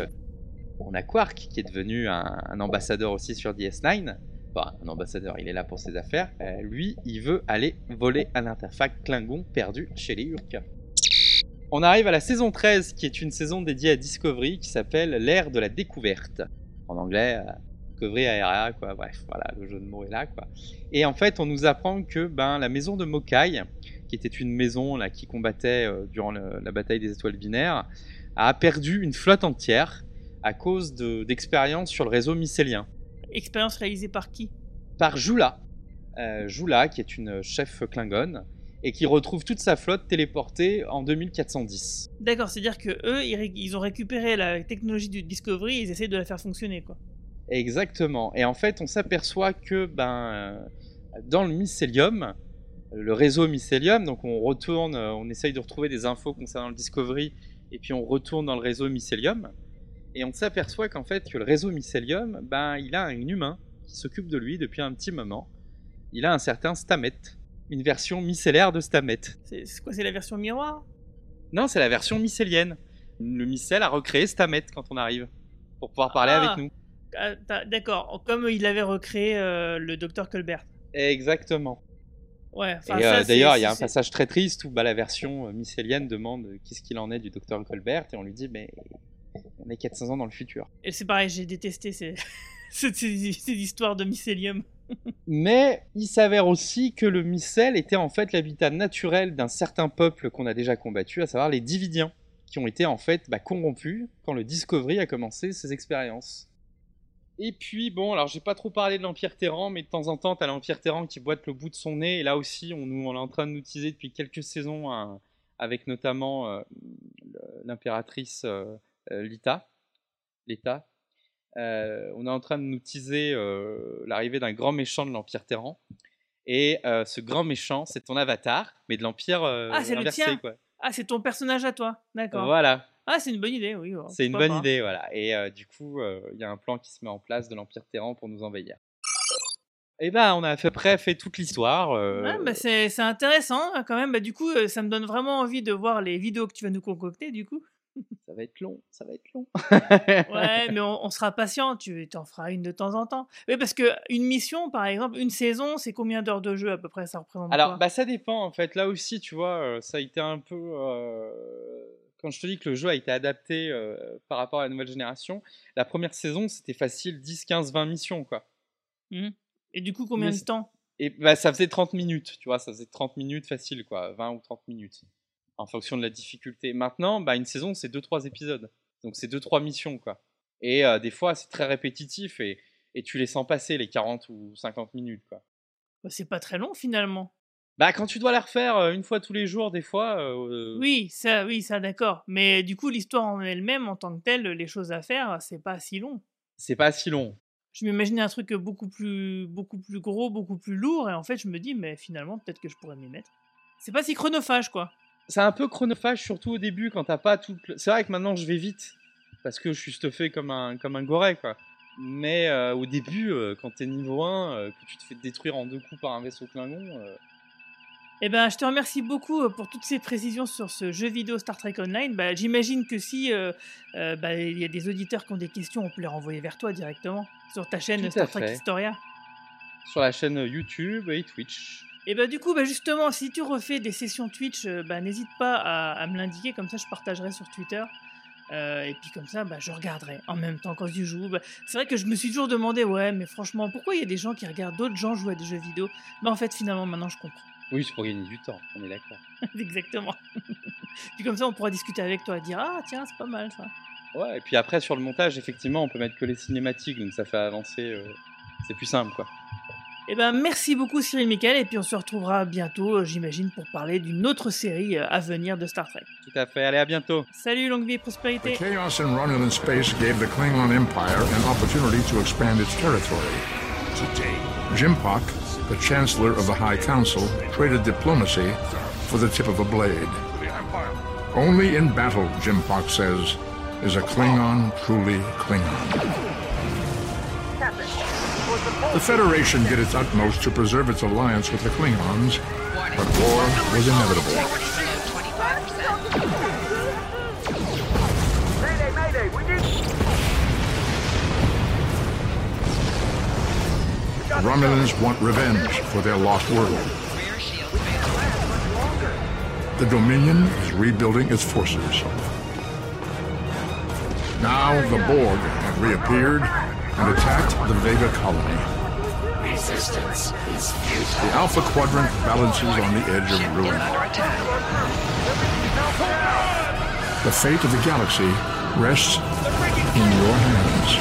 On a Quark qui est devenu un, un ambassadeur aussi sur DS9. Enfin, un ambassadeur, il est là pour ses affaires. Euh, lui, il veut aller voler un artefact Klingon perdu chez les Urk. On arrive à la saison 13, qui est une saison dédiée à Discovery, qui s'appelle l'ère de la découverte. En anglais, euh, Discovery ARA, quoi. Bref, voilà, le jeu de mots est là, quoi. Et en fait, on nous apprend que ben, la maison de Mokai, qui était une maison qui combattait euh, durant la bataille des étoiles binaires, a perdu une flotte entière à cause de- d'expériences sur le réseau mycélien. Expérience réalisée par qui? Par Jula. Euh, Jula, qui est une chef Klingon, et qui retrouve toute sa flotte téléportée en 2410. D'accord, c'est-à-dire que eux, ils ont récupéré la technologie du Discovery et ils essaient de la faire fonctionner, quoi. Exactement. Et en fait, on s'aperçoit que ben, euh, dans le mycélium, le réseau mycélium, donc on retourne, euh, on essaye de retrouver des infos concernant le Discovery, et puis on retourne dans le réseau mycélium, et on s'aperçoit qu'en fait, que le réseau mycélium, ben, il a un humain qui s'occupe de lui depuis un petit moment. Il a un certain Stamet, une version mycélaire de Stamet. C'est quoi, c'est la version miroir? Non, c'est la version mycélienne. Le mycèle a recréé Stamet quand on arrive, pour pouvoir parler Ah. avec nous. Ah, D'accord, comme il avait recréé euh, le docteur Colbert. Exactement. Ouais, euh, d'ailleurs, il y a un passage très triste où bah, la version euh, mycélienne demande euh, qu'est-ce qu'il en est du docteur Colbert? Et on lui dit mais on est 400 ans dans le futur. Et c'est pareil, j'ai détesté ces... ces, ces- ces histoires de mycélium. Mais il s'avère aussi que le mycèle était en fait l'habitat naturel d'un certain peuple qu'on a déjà combattu, à savoir les Dividiens, qui ont été en fait bah, corrompus quand le Discovery a commencé ses expériences. Et puis bon, alors j'ai pas trop parlé de l'Empire Terran, mais de temps en temps t'as l'Empire Terran qui boite le bout de son nez, et là aussi on, nous, on est en train de nous teaser depuis quelques saisons, un- avec notamment euh, l'impératrice euh, Lita, Leta. Euh, on est en train de nous teaser euh, l'arrivée d'un grand méchant de l'Empire Terran. Et euh, ce grand méchant, c'est ton avatar, mais de l'Empire euh, Ah, c'est le tien. quoi. Ah, c'est ton personnage à toi, d'accord. Voilà, Ah, c'est une bonne idée, oui. ouais, c'est une bonne pas. idée, voilà. Et euh, du coup, euh, il y a un plan qui se met en place de l'Empire Terran pour nous envahir. Et ben, on a à peu près fait toute l'histoire. euh, Ouais, bah, c'est intéressant hein, quand même. Bah, du coup, euh, ça me donne vraiment envie de voir les vidéos que tu vas nous concocter, du coup. Ça va être long, ça va être long. Ouais, mais on, on sera patient, tu t'en feras une de temps en temps. Oui, parce que une mission, par exemple, une saison, c'est combien d'heures de jeu à peu près? Ça représente Alors, bah, ça dépend en fait. Là aussi, tu vois, euh, ça a été un peu. euh, Quand je te dis que le jeu a été adapté euh, par rapport à la nouvelle génération, la première saison, c'était facile 10, 15, 20 missions, quoi. Et du coup, combien mais de temps? Et bah, ça faisait 30 minutes, tu vois, ça faisait 30 minutes facile, quoi, 20 ou 30 minutes, en fonction de la difficulté. Maintenant, bah, une saison, c'est 2-3 épisodes. Donc, c'est 2-3 missions, quoi. Et euh, des fois, c'est très répétitif et, et tu les sens passer, les 40 ou 50 minutes, quoi. Bah, C'est pas très long finalement. Bah, quand tu dois la refaire euh, une fois tous les jours, des fois. euh, Oui, ça, oui, ça, d'accord. Mais du coup, l'histoire en elle-même, en tant que telle, les choses à faire, c'est pas si long. C'est pas si long. Je m'imaginais un truc beaucoup plus, beaucoup plus gros, beaucoup plus lourd, et en fait, je me dis, mais finalement, peut-être que je pourrais m'y mettre. C'est pas si chronophage, quoi. C'est un peu chronophage, surtout au début, quand t'as pas tout. le- C'est vrai que maintenant, je vais vite. Parce que je suis stuffé comme un, comme un goret, quoi. Mais euh, au début, euh, quand t'es niveau 1, euh, que tu te fais détruire en deux coups par un vaisseau Klingon. Eh ben, je te remercie beaucoup pour toutes ces précisions sur ce jeu vidéo Star Trek Online. Bah, J'imagine que si bah, il y a des auditeurs qui ont des questions, on peut les renvoyer vers toi directement sur ta chaîne Star Trek. Historia. sur la chaîne YouTube et Twitch. Et bah du coup, bah, justement, si tu refais des sessions Twitch, euh, bah, n'hésite pas à, à me l'indiquer, comme ça je partagerai sur Twitter. Euh, et puis comme ça, bah, je regarderai en même temps quand tu joues. Bah, c'est vrai que je me suis toujours demandé, ouais, mais franchement, pourquoi il y a des gens qui regardent d'autres gens jouer à des jeux vidéo? Bah en fait, finalement, maintenant je comprends. Oui, c'est pour gagner du temps, on est d'accord. Exactement. puis comme ça, on pourra discuter avec toi et dire, ah tiens, c'est pas mal ça. Ouais, et puis après, sur le montage, effectivement, on peut mettre que les cinématiques, donc ça fait avancer. euh, C'est plus simple, quoi. Et ben merci beaucoup Cyril Michael, et puis on se retrouvera bientôt, euh, j'imagine, pour parler d'une autre série euh, à venir de Star Trek. Tout à fait, allez, à bientôt. Salut, longue vie et The prospérité. chaos in Romulan space gave the Klingon Empire an opportunity to expand its territory. Today, Jimpak, the Chancellor of the High Council, traded diplomacy for the tip of a blade. Only in battle, Jimpak says, is a Klingon truly Klingon. The Federation did its utmost to preserve its alliance with the Klingons, but war was inevitable. Romulans want revenge for their lost world. The Dominion is rebuilding its forces. Now the Borg have reappeared and attacked the Vega colony. Resistance is futile. The Alpha Quadrant balances on the edge of ruin. The fate of the galaxy rests in your hands.